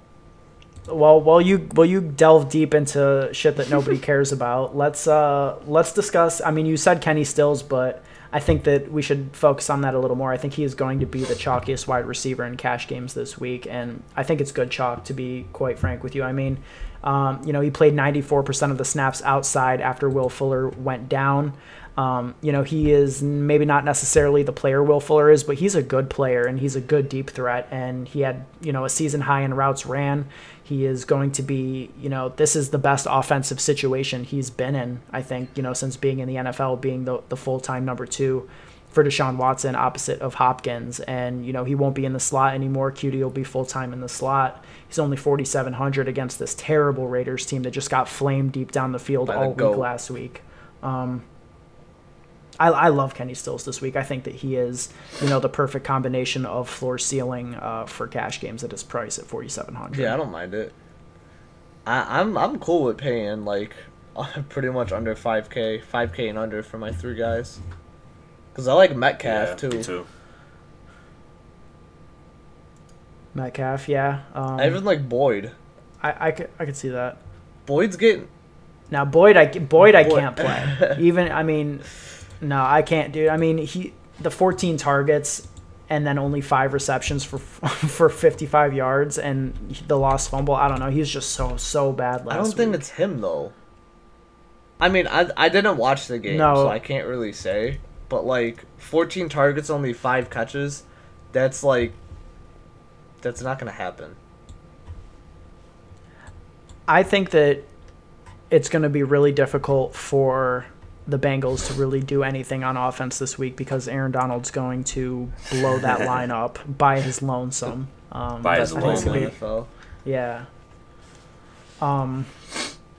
well, while you while you delve deep into shit that nobody *laughs* cares about, let's uh let's discuss. I mean, you said Kenny Stills, but I think that we should focus on that a little more. I think he is going to be the chalkiest wide receiver in cash games this week, and I think it's good chalk to be quite frank with you. I mean, um, you know, he played 94% of the snaps outside after Will Fuller went down. Um, you know, he is maybe not necessarily the player Will Fuller is, but he's a good player and he's a good deep threat. And he had, you know, a season high in routes ran. He is going to be, you know, this is the best offensive situation he's been in, I think, you know, since being in the NFL, being the, the full time number two for Deshaun Watson opposite of Hopkins. And, you know, he won't be in the slot anymore. QD will be full time in the slot. He's only 4,700 against this terrible Raiders team that just got flamed deep down the field By the all week goat. last week. Um, I, I love Kenny Stills this week. I think that he is, you know, the perfect combination of floor ceiling uh, for cash games at his price at 4,700. yeah, I don't mind it. I, I'm I'm cool with paying like *laughs* pretty much under five k, five k and under for my three guys. Cause I like Metcalf yeah, too. me too. Metcalf, yeah. Um, I even like Boyd. I, I, could, I could see that. Boyd's getting Now Boyd, I Boyd, I Boyd- can't play. *laughs* Even I mean, no, I can't do. I mean, he the 14 targets and then only five receptions for *laughs* for 55 yards and the lost fumble. I don't know. He's just so so bad last I don't think week. it's him though. I mean, I I didn't watch the game, No. so I can't really say. But like, 14 targets, only five catches. That's like, that's not gonna happen. I think that it's going to be really difficult for the Bengals to really do anything on offense this week because Aaron Donald's going to blow that *laughs* line up by his lonesome. Um, By his I think it's Best in gonna the be- NFL. Yeah. Um,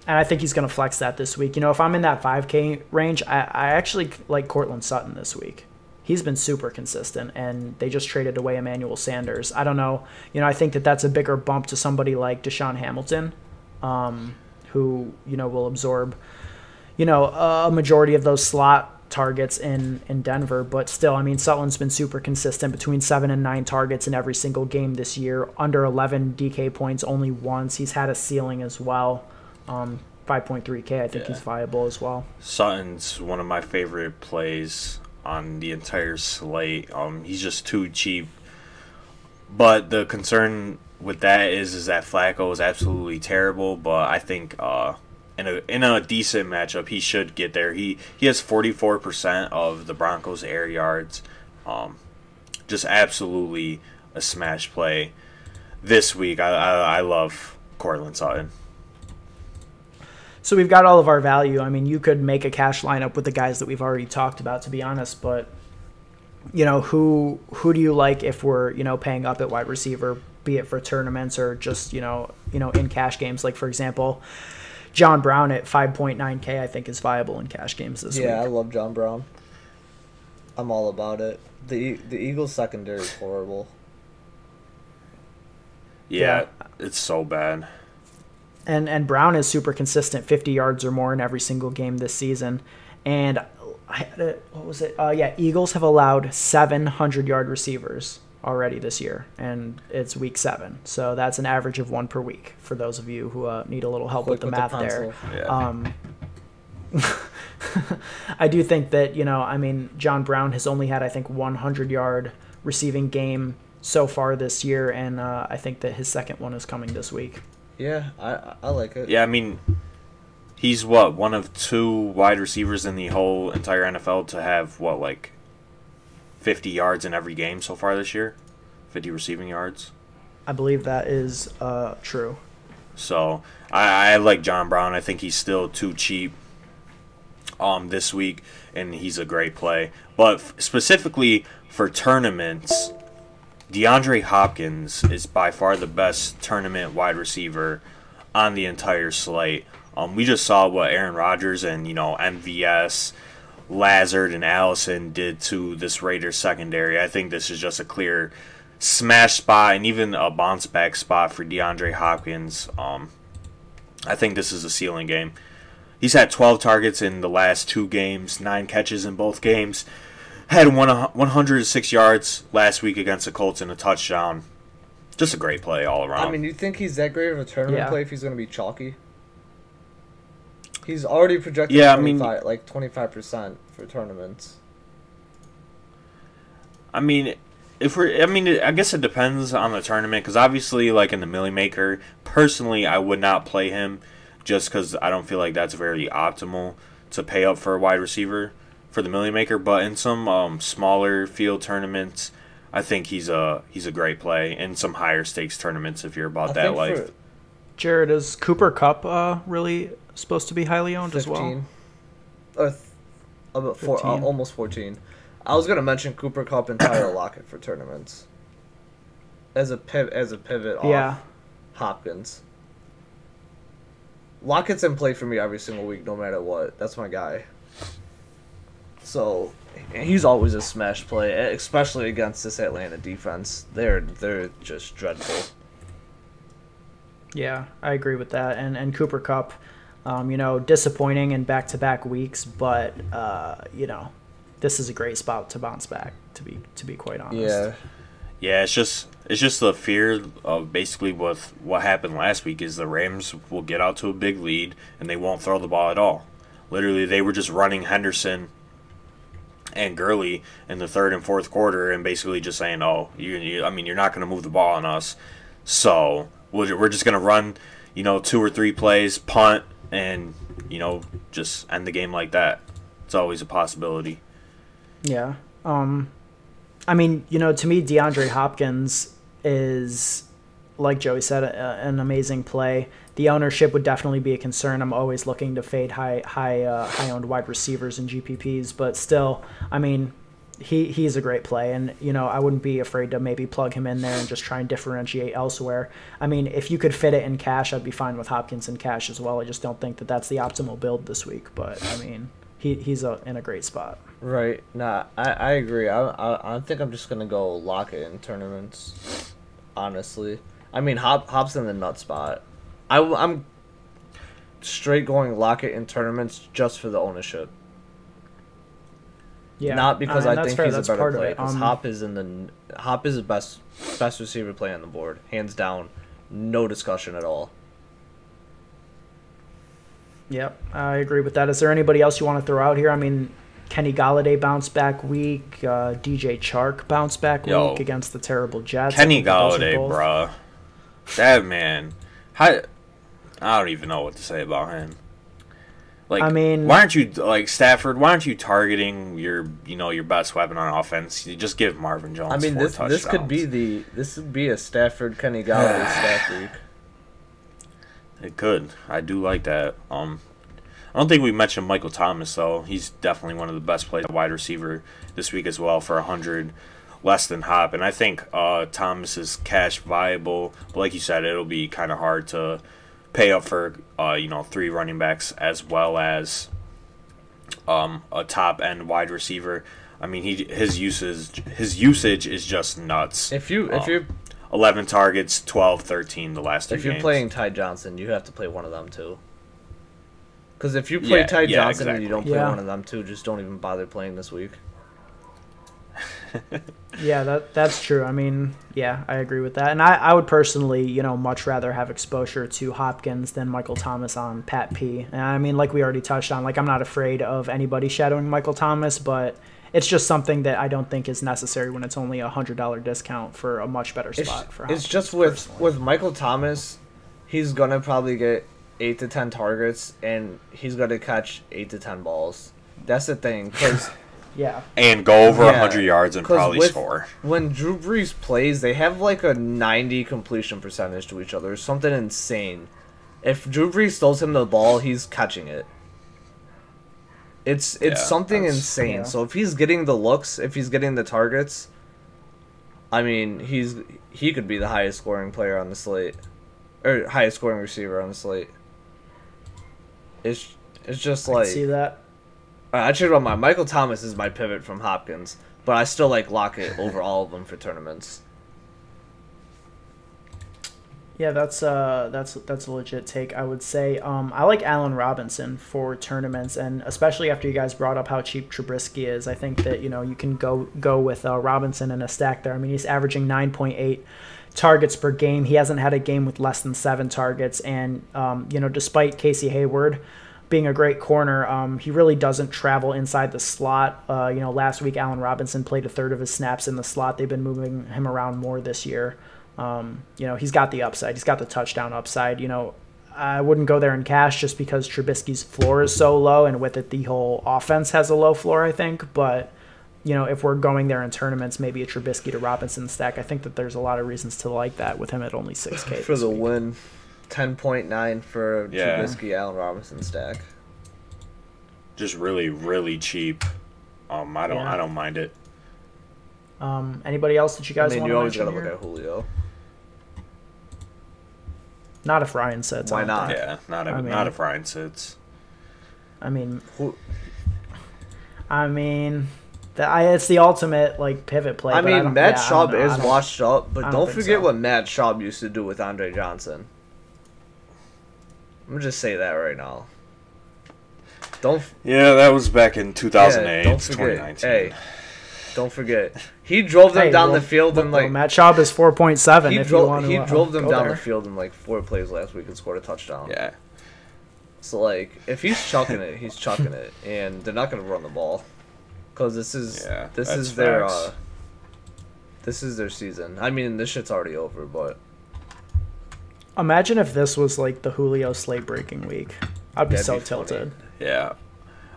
and I think he's going to flex that this week. You know, if I'm in that 5K range, I, I actually like Courtland Sutton this week. He's been super consistent, and they just traded away Emmanuel Sanders. I don't know. You know, I think that that's a bigger bump to somebody like DaeSean Hamilton, um, who, you know, will absorb, you know, a majority of those slot targets in, in Denver. But still, I mean, Sutton's been super consistent between seven and nine targets in every single game this year, under 11 DK points only once. He's had a ceiling as well. Um, 5.3K, I think Yeah. he's viable as well. Sutton's one of my favorite plays on the entire slate. Um, he's just too cheap. but the concern with that is is that Flacco is absolutely terrible. But I think uh, in a in a decent matchup, he should get there. He he has forty four percent of the Broncos' air yards. Um, just absolutely a smash play this week. I I, I love Courtland Sutton. So we've got all of our value. I mean, you could make a cash lineup with the guys that we've already talked about, to be honest. But you know, who who do you like if we're you know paying up at wide receiver, be it for tournaments or just you know you know in cash games? Like for example, John Brown at 5.9k, I think is viable in cash games this week. yeah, I love John Brown. I'm all about it. the The Eagles secondary is horrible. Yeah, it's so bad. And and Brown is super consistent, 50 yards or more in every single game this season. And I had a, what was it? Uh, yeah, Eagles have allowed 700 yard receivers already this year, and it's week seven. So that's an average of one per week for those of you who uh, need a little help Quick with the with the math there. Yeah. Um, *laughs* I do think that you know, I mean, John Brown has only had I think 100 yard receiving game so far this year, and uh, I think that his second one is coming this week. Yeah, I I like it. Yeah, I mean, he's what one of two wide receivers in the whole entire NFL to have what like fifty yards in every game so far this year, fifty receiving yards. I believe that is uh, true. So I, I like John Brown. I think he's still too cheap. Um, this week, and he's a great play. But f- specifically for tournaments, DeAndre Hopkins is by far the best tournament wide receiver on the entire slate. Um, we just saw what Aaron Rodgers and you know MVS, Lazard and Allison did to this Raiders secondary. I think this is just a clear smash spot and even a bounce back spot for DeAndre Hopkins. Um, I think this is a ceiling game. He's had 12 targets in the last two games, nine catches in both games. Had one 106 yards last week against the Colts and a touchdown. Just a great play all around. I mean, you think he's that great of a tournament Yeah. play if he's going to be chalky? He's already projected Yeah, I mean- 25, like 25% for tournaments. I mean, if we're, I mean, I guess it depends on the tournament because obviously, like in the Milly Maker, personally, I would not play him just because I don't feel like that's very optimal to pay up for a wide receiver for the Milly Maker. But in some um, smaller field tournaments, I think he's a he's a great play. In some higher stakes tournaments, if you're about I that life, for Jared, is Cooper Kupp uh, really supposed to be highly owned as well? 15. Or th- about four, uh, almost 14. I was going to mention Cooper Kupp and Tyler Lockett for tournaments. As a piv- as a pivot off Yeah. Hopkins. Lockett's in play for me every single week, no matter what. That's my guy. So he's always a smash play, especially against this Atlanta defense. They're they're just dreadful. Yeah, I agree with that. And and Cooper Kupp, um, you know, disappointing in back to back weeks, but uh, you know, this is a great spot to bounce back. To be to be quite honest. Yeah, Yeah, it's just it's just the fear of basically what what happened last week is the Rams will get out to a big lead and they won't throw the ball at all. Literally, they were just running Henderson and Gurley in the third and fourth quarter and basically just saying, "Oh, you, you I mean, you're not going to move the ball on us, so we're we're just going to run, you know, two or three plays, punt, and you know, just end the game like that." It's always a possibility. Yeah. Um, I mean, you know, to me, DeAndre Hopkins is, like Joey said, a, an amazing play. The ownership would definitely be a concern. I'm always looking to fade high, high, uh, high owned wide receivers and GPPs, but still, I mean, he he's a great play, and you know, I wouldn't be afraid to maybe plug him in there and just try and differentiate elsewhere. I mean, if you could fit it in cash, I'd be fine with Hopkins in cash as well. I just don't think that that's the optimal build this week, but I mean, he he's a, in a great spot. right. Nah, I, I agree. I, I I think I'm just gonna go lock it in tournaments. Honestly, I mean Hop Hop's in the nut spot. I I'm straight going lock it in tournaments just for the ownership. Yeah, Not because mean, I think fair, he's a better part player. Because Um, Hop is in the Hop is the best best receiver play on the board, hands down, no discussion at all. Yep, I agree with that. Is there anybody else you want to throw out here? I mean, Kenny Golladay bounce back week, uh, DJ Chark bounce back Yo. week against the terrible Jets. I Kenny think that those Golladay, bruh. That man, how, I don't even know what to say about him. Like, I mean- why aren't you like Stafford? Why aren't you targeting your, you know, your best weapon on offense? You just give Marvin Jones. I mean, four this this could be the this would be a Stafford Kenny Golladay *sighs* stack week. It could. I do like that. Um, I don't think we mentioned Michael Thomas though. He's definitely one of the best players, wide receiver this week as well for a hundred less than Hop. And I think uh, Thomas is cash viable, but like you said, it'll be kind of hard to pay up for uh, you know three running backs as well as um, a top end wide receiver. I mean, he his usage his usage is just nuts. If you if Um, you're 11 targets, 12, 13 the last two if you're games. playing Ty Johnson, you have to play one of them too. Because if you play Yeah, Ty yeah, Johnson and you don't play Yeah. one of them too, just don't even bother playing this week. *laughs* Yeah, that that's true. I mean, yeah, I agree with that. And I, I would personally, you know, much rather have exposure to Hopkins than Michael Thomas on Pat P. And I mean, like we already touched on, like I'm not afraid of anybody shadowing Michael Thomas, but it's just something that I don't think is necessary when it's only a hundred dollar discount for a much better It's, spot for. it's just with personally. with Michael Thomas, he's gonna probably get eight to ten targets and he's gonna catch eight to ten balls. That's the thing, because *laughs* yeah, and go over a Yeah, 100 yards and probably with- score. when Drew Brees plays, they have like a ninety completion percentage to each other, something insane. If Drew Brees throws him the ball, he's catching it. It's it's Yeah, something insane. Yeah. So if he's getting the looks, if he's getting the targets, I mean, he's he could be the highest scoring player on the slate, or highest scoring receiver on the slate. It's it's just I like see that. I changed my mind. Michael Thomas is my pivot from Hopkins, but I still like Lockett over all of them for tournaments. Yeah, that's uh that's that's a legit take. I would say um I like Allen Robinson for tournaments, and especially after you guys brought up how cheap Trubisky is, I think that you know you can go go with uh, Robinson in a stack there. I mean, he's averaging nine point eight targets per game. He hasn't had a game with less than seven targets, and um, you know despite Casey Hayward being a great corner, um, he really doesn't travel inside the slot. Uh, you know, last week Allen Robinson played a third of his snaps in the slot. They've been moving him around more this year. Um, you know, he's got the upside. He's got the touchdown upside. You know, I wouldn't go there in cash just because Trubisky's floor is so low, and with it, the whole offense has a low floor, I think. But, you know, if we're going there in tournaments, maybe a Trubisky to Robinson stack, I think that there's a lot of reasons to like that with him at only 6K. for the week. win. Ten point nine for Yeah. Trubisky, Allen Robinson stack. Just really, really cheap. Um, I don't, Yeah. I don't mind it. Um, anybody else that you guys? I guys mean, want you to always mention gotta look at Julio. Not if Ryan sits. Why don't think. Yeah, not, a, I mean- not if Ryan sits. I mean, I mean, the, I, it's the ultimate like pivot play. I mean, don't- Matt yeah, Schaub don't know. I is don't- washed up, but don't, don't forget so. what Matt Schaub used to do with Andre Johnson. I'm gonna just say that right now. Don't Yeah, that was back in 2008. Yeah, don't forget. 2019. Hey, don't forget. He drove them Hey, down well, the field in well, like Matt Schaub is four point seven. he if drove you want to, he uh, drove them down there. the field in like four plays last week and scored a touchdown. Yeah. So like, if he's chucking it, he's chucking it, and they're not gonna run the ball, because this is Yeah, this is their uh, this is their season. I mean, this shit's already over, but Imagine if this was like the Julio slate breaking week. I'd be That'd so be tilted. Yeah.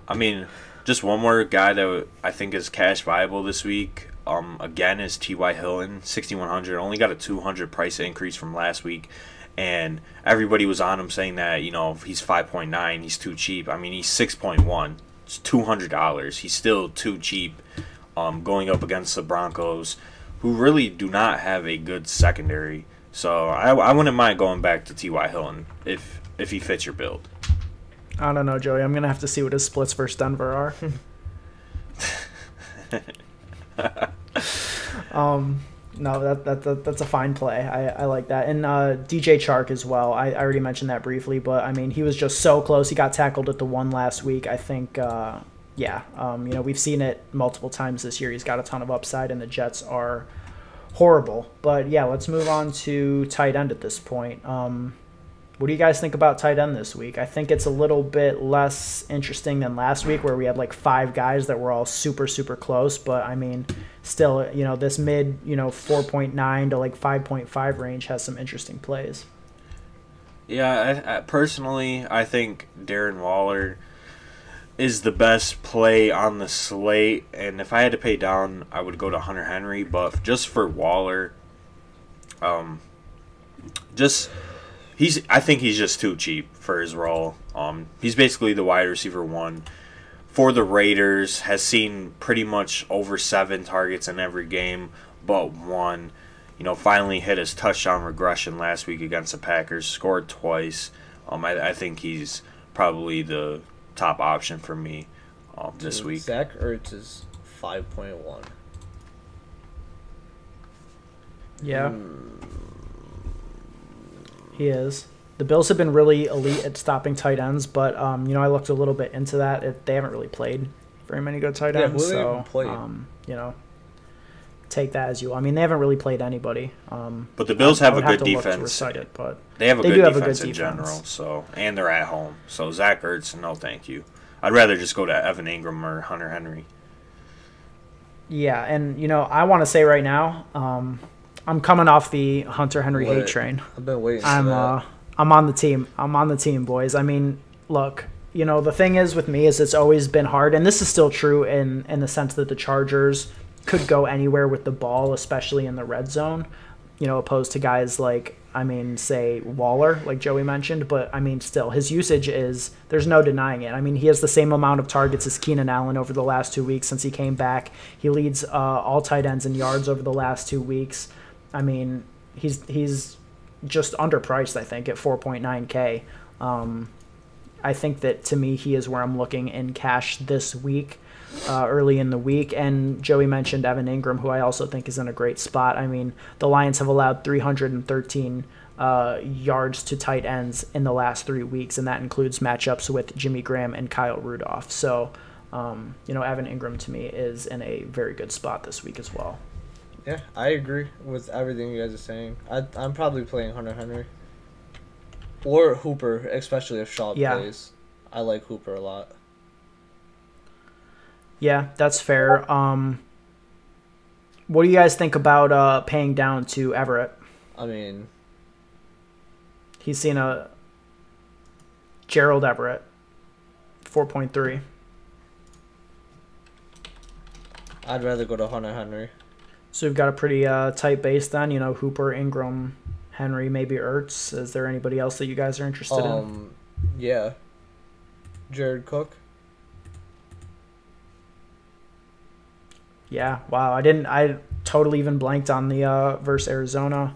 I mean, just one more guy that I think is cash viable this week. Um, again, is T.Y. Hilton, 6,100. Only got a 200 price increase from last week. And everybody was on him saying that, you know, he's 5.9, he's too cheap. I mean, he's 6.1. It's $200. He's still too cheap um, going up against the Broncos, who really do not have a good secondary. So I, I wouldn't mind going back to T.Y. Hilton if, if he fits your build. I don't know, Joey. I'm gonna have to see what his splits versus Denver are. *laughs* um, no, that, that, that that's a fine play. I, I like that. And uh, DJ Chark as well. I, I already mentioned that briefly, but I mean, he was just so close. He got tackled at the one last week. I think, uh, yeah, um, you know, we've seen it multiple times this year. He's got a ton of upside, and the Jets are horrible. But yeah, let's move on to tight end at this point. Um, what do you guys think about tight end this week? I think it's a little bit less interesting than last week where we had like five guys that were all super super close, but I mean, still, you know, this mid, you know, 4.9 to like 5.5 range has some interesting plays. Yeah, I, I, personally, I think Darren Waller is the best play on the slate, and if I had to pay down, I would go to Hunter Henry. But just for Waller, um, just he's I think he's just too cheap for his role. Um, he's basically the wide receiver one for the Raiders. Has seen pretty much over seven targets in every game, but one. You know, finally hit his touchdown regression last week against the Packers. Scored twice. Um, I, I think he's probably the top option for me um, this Dude, week. Zach Ertz is five point one. Yeah. He is. The Bills have been really elite at stopping tight ends, but um, you know I looked a little bit into that. It, they haven't really played very many good tight Yeah, ends, who they so even um, you know, take that as you. I mean, they haven't really played anybody. Um, But the Bills I- I have a good to look to defense. recite it, but They have a They good do have a defense good in defense. general, so and they're at home. So Zach Ertz, no thank you. I'd rather just go to Evan Engram or Hunter Henry. yeah, and you know I want to say right now, um, I'm coming off the Hunter Henry hate train. I've been waiting. I'm for that. uh I'm on the team. I'm on the team, boys. I mean, look, you know, the thing is with me is it's always been hard and this is still true in in the sense that the Chargers could go anywhere with the ball, especially in the red zone, you know, opposed to guys like I mean, say Waller, like Joey mentioned, but I mean, still, his usage is there's no denying it. I mean, he has the same amount of targets as Keenan Allen over the last two weeks since he came back. He leads uh, all tight ends in yards over the last two weeks. I mean, he's he's just underpriced, I think, at 4.9K. Um, I think that to me, he is where I'm looking in cash this week, uh, early in the week. And Joey mentioned Evan Engram, who I also think is in a great spot. I mean, the Lions have allowed 313 uh, yards to tight ends in the last three weeks, and that includes matchups with Jimmy Graham and Kyle Rudolph. So, um, you know, Evan Engram to me is in a very good spot this week as well. Yeah, I agree with everything you guys are saying. I, I'm probably playing Hunter Henry. Or Hooper, especially if Schaub Yeah. plays. I like Hooper a lot. Yeah, that's fair. Um, what do you guys think about uh, paying down to Everett? I mean, He's seen a Gerald Everett, four point three. I'd rather go to Hunter Henry. So we've got a pretty uh, tight base then. You know, Hooper, Ingram, Henry, maybe Ertz. Is there anybody else that you guys are interested in? Um, yeah. Jared Cook. Yeah. Wow. I didn't. I totally even blanked on the uh, versus Arizona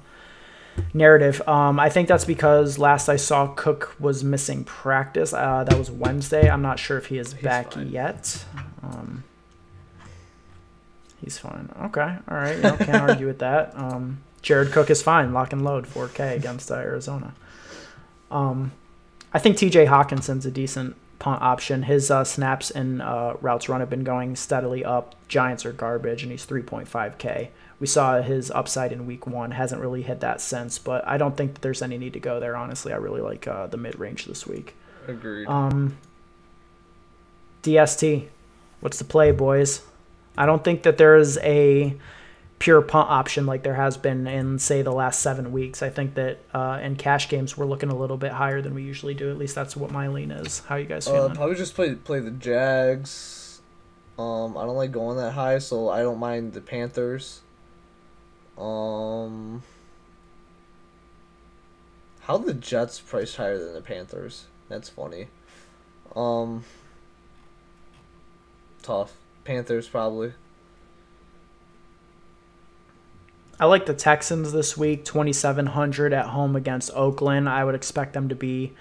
narrative. Um, I think that's because last I saw Cook was missing practice. Uh, that was Wednesday. I'm not sure if he is He's back fine. yet. Um, he's fine. Okay. All right. You know, can't argue with that. Um, Jared Cook is fine. Lock and load 4K against uh, Arizona. Um, I think TJ Hockenson's a decent punt option. His uh, snaps and uh, routes run have been going steadily up. Giants are garbage, and he's 3.5K. We saw his upside in week one. Hasn't really hit that since, but I don't think that there's any need to go there, honestly. I really like uh, the mid range this week. Agreed. Um, DST. What's the play, boys? I don't think that there is a pure punt option like there has been in, say, the last seven weeks. I think that uh, in cash games, we're looking a little bit higher than we usually do. At least that's what my lean is. How you guys Uh, feeling? probably just play play the Jags. Um, I don't like going that high, so I don't mind the Panthers. Um, how the Jets priced higher than the Panthers? That's funny. Um, tough. Panthers probably. I like the Texans this week, 2,700 at home against Oakland. I would expect them to be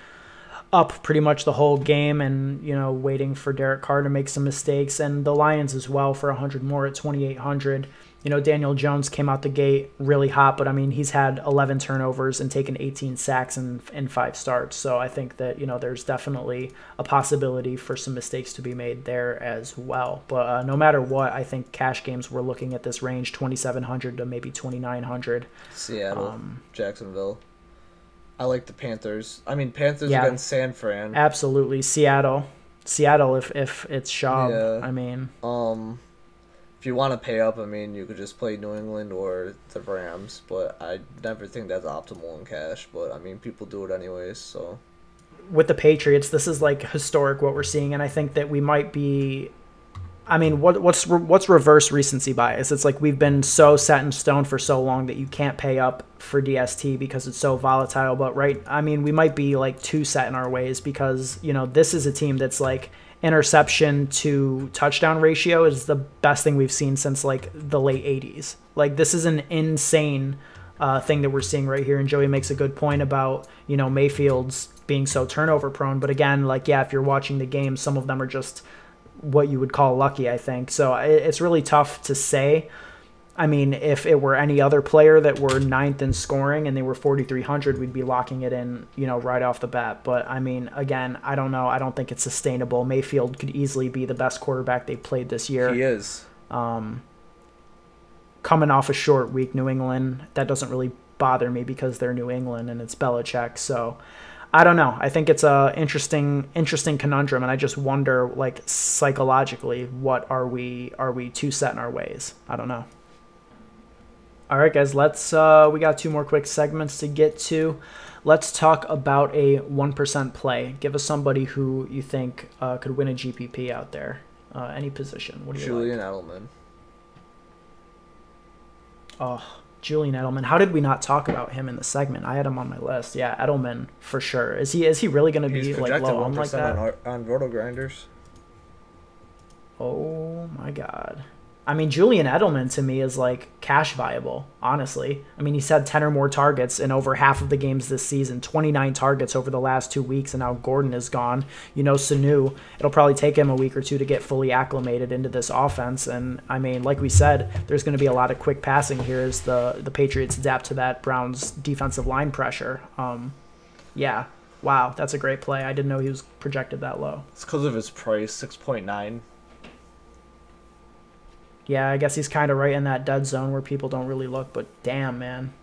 up pretty much the whole game and, you know, waiting for Derek Carr to make some mistakes. And the Lions as well for 100 more at 2,800. You know, Daniel Jones came out the gate really hot, but I mean, he's had 11 turnovers and taken 18 sacks in, in five starts. So I think that, you know, there's definitely a possibility for some mistakes to be made there as well. But uh, no matter what, I think cash games, we're looking at this range 2,700 to maybe 2,900. Seattle, Um, Jacksonville. I like the Panthers. I mean, Panthers Yeah. against San Fran. Absolutely, Seattle. Seattle, if if it's Schaub, Yeah. I mean, Um, if you want to pay up, I mean, you could just play New England or the Rams, but I never think that's optimal in cash. But I mean, people do it anyways, so with the Patriots, this is like historic what we're seeing, and I think that we might be. I mean, what what's what's reverse recency bias? It's like we've been so set in stone for so long that you can't pay up for DST because it's so volatile. But right, I mean, we might be like too set in our ways because you know this is a team that's like interception to touchdown ratio is the best thing we've seen since like the late 80s. Like this is an insane uh, thing that we're seeing right here. And Joey makes a good point about you know Mayfield's being so turnover prone. But again, like yeah, if you're watching the game, some of them are just what you would call lucky. I think so. It's really tough to say. I mean, if it were any other player that were ninth in scoring and they were 4,300, we'd be locking it in, you know, right off the bat. But I mean, again, I don't know. I don't think it's sustainable. Mayfield could easily be the best quarterback they've played this year he is. Um, coming off a short week, New England, that doesn't really bother me because they're New England and it's Belichick. So I don't know. I think it's a interesting, interesting conundrum, and I just wonder, like psychologically, what are we are we too set in our ways? I don't know. All right, guys, let's. Uh, we got two more quick segments to get to. Let's talk about a one percent play. Give us somebody who you think uh, could win a GPP out there, uh, any position. What do you like? Julian Edelman. Oh, Julian Edelman. How did we not talk about him in the segment? I had him on my list. Yeah, Edelman for sure. Is he is he really going to be like low owned like that? on, on Roto Grinders. Oh my god. I mean, Julian Edelman to me is like cash viable, honestly. I mean, he's had 10 or more targets in over half of the games this season, 29 targets over the last two weeks, and now Gordon is gone. You know, Sanu, it'll probably take him a week or two to get fully acclimated into this offense. And I mean, like we said, there's going to be a lot of quick passing here as the, the Patriots adapt to that Browns defensive line pressure. Um, yeah, wow, that's a great play. I didn't know he was projected that low. It's because of his price, six point nine. Yeah, I guess he's kind of right in that dead zone where people don't really look, but damn, man.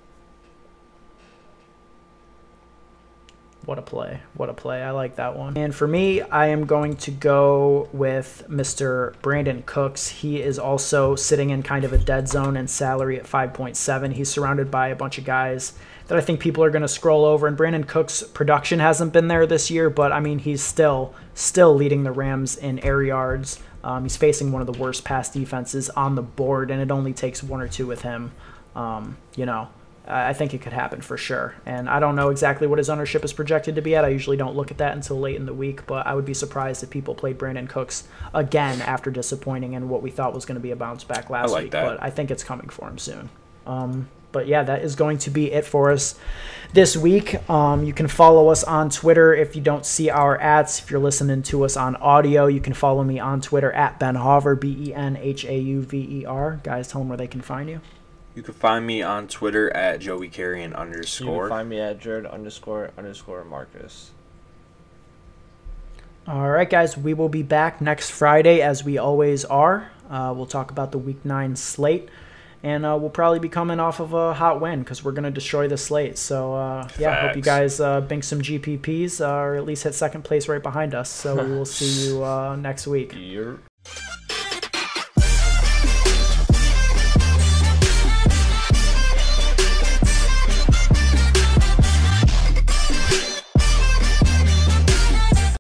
What a play. What a play. I like that one. And for me, I am going to go with Mr. Brandin Cooks. He is also sitting in kind of a dead zone and salary at 5.7. He's surrounded by a bunch of guys that I think people are going to scroll over. And Brandin Cooks' production hasn't been there this year, but I mean, he's still still leading the Rams in air yards. Um, he's facing one of the worst pass defenses on the board, and it only takes one or two with him. Um, you know, I think it could happen for sure. And I don't know exactly what his ownership is projected to be at. I usually don't look at that until late in the week, but I would be surprised if people played Brandin Cooks again after disappointing in what we thought was going to be a bounce back last like week. that. But I think it's coming for him soon. Um, but yeah, that is going to be it for us this week. Um, you can follow us on Twitter if you don't see our ads. If you're listening to us on audio, you can follow me on Twitter at Ben Hauver, B E N H A U V E R. Guys, tell them where they can find you. You can find me on Twitter at Joey Carrion You underscore. can find me at Jared underscore underscore Marcus. All right, guys, we will be back next Friday as we always are. Uh, we'll talk about the Week 9 slate. And uh, we'll probably be coming off of a hot win because we're going to destroy the slate. So, uh, yeah, hope you guys uh, bink some GPPs uh, or at least hit second place right behind us. So, we will see *laughs* you uh, next week. You're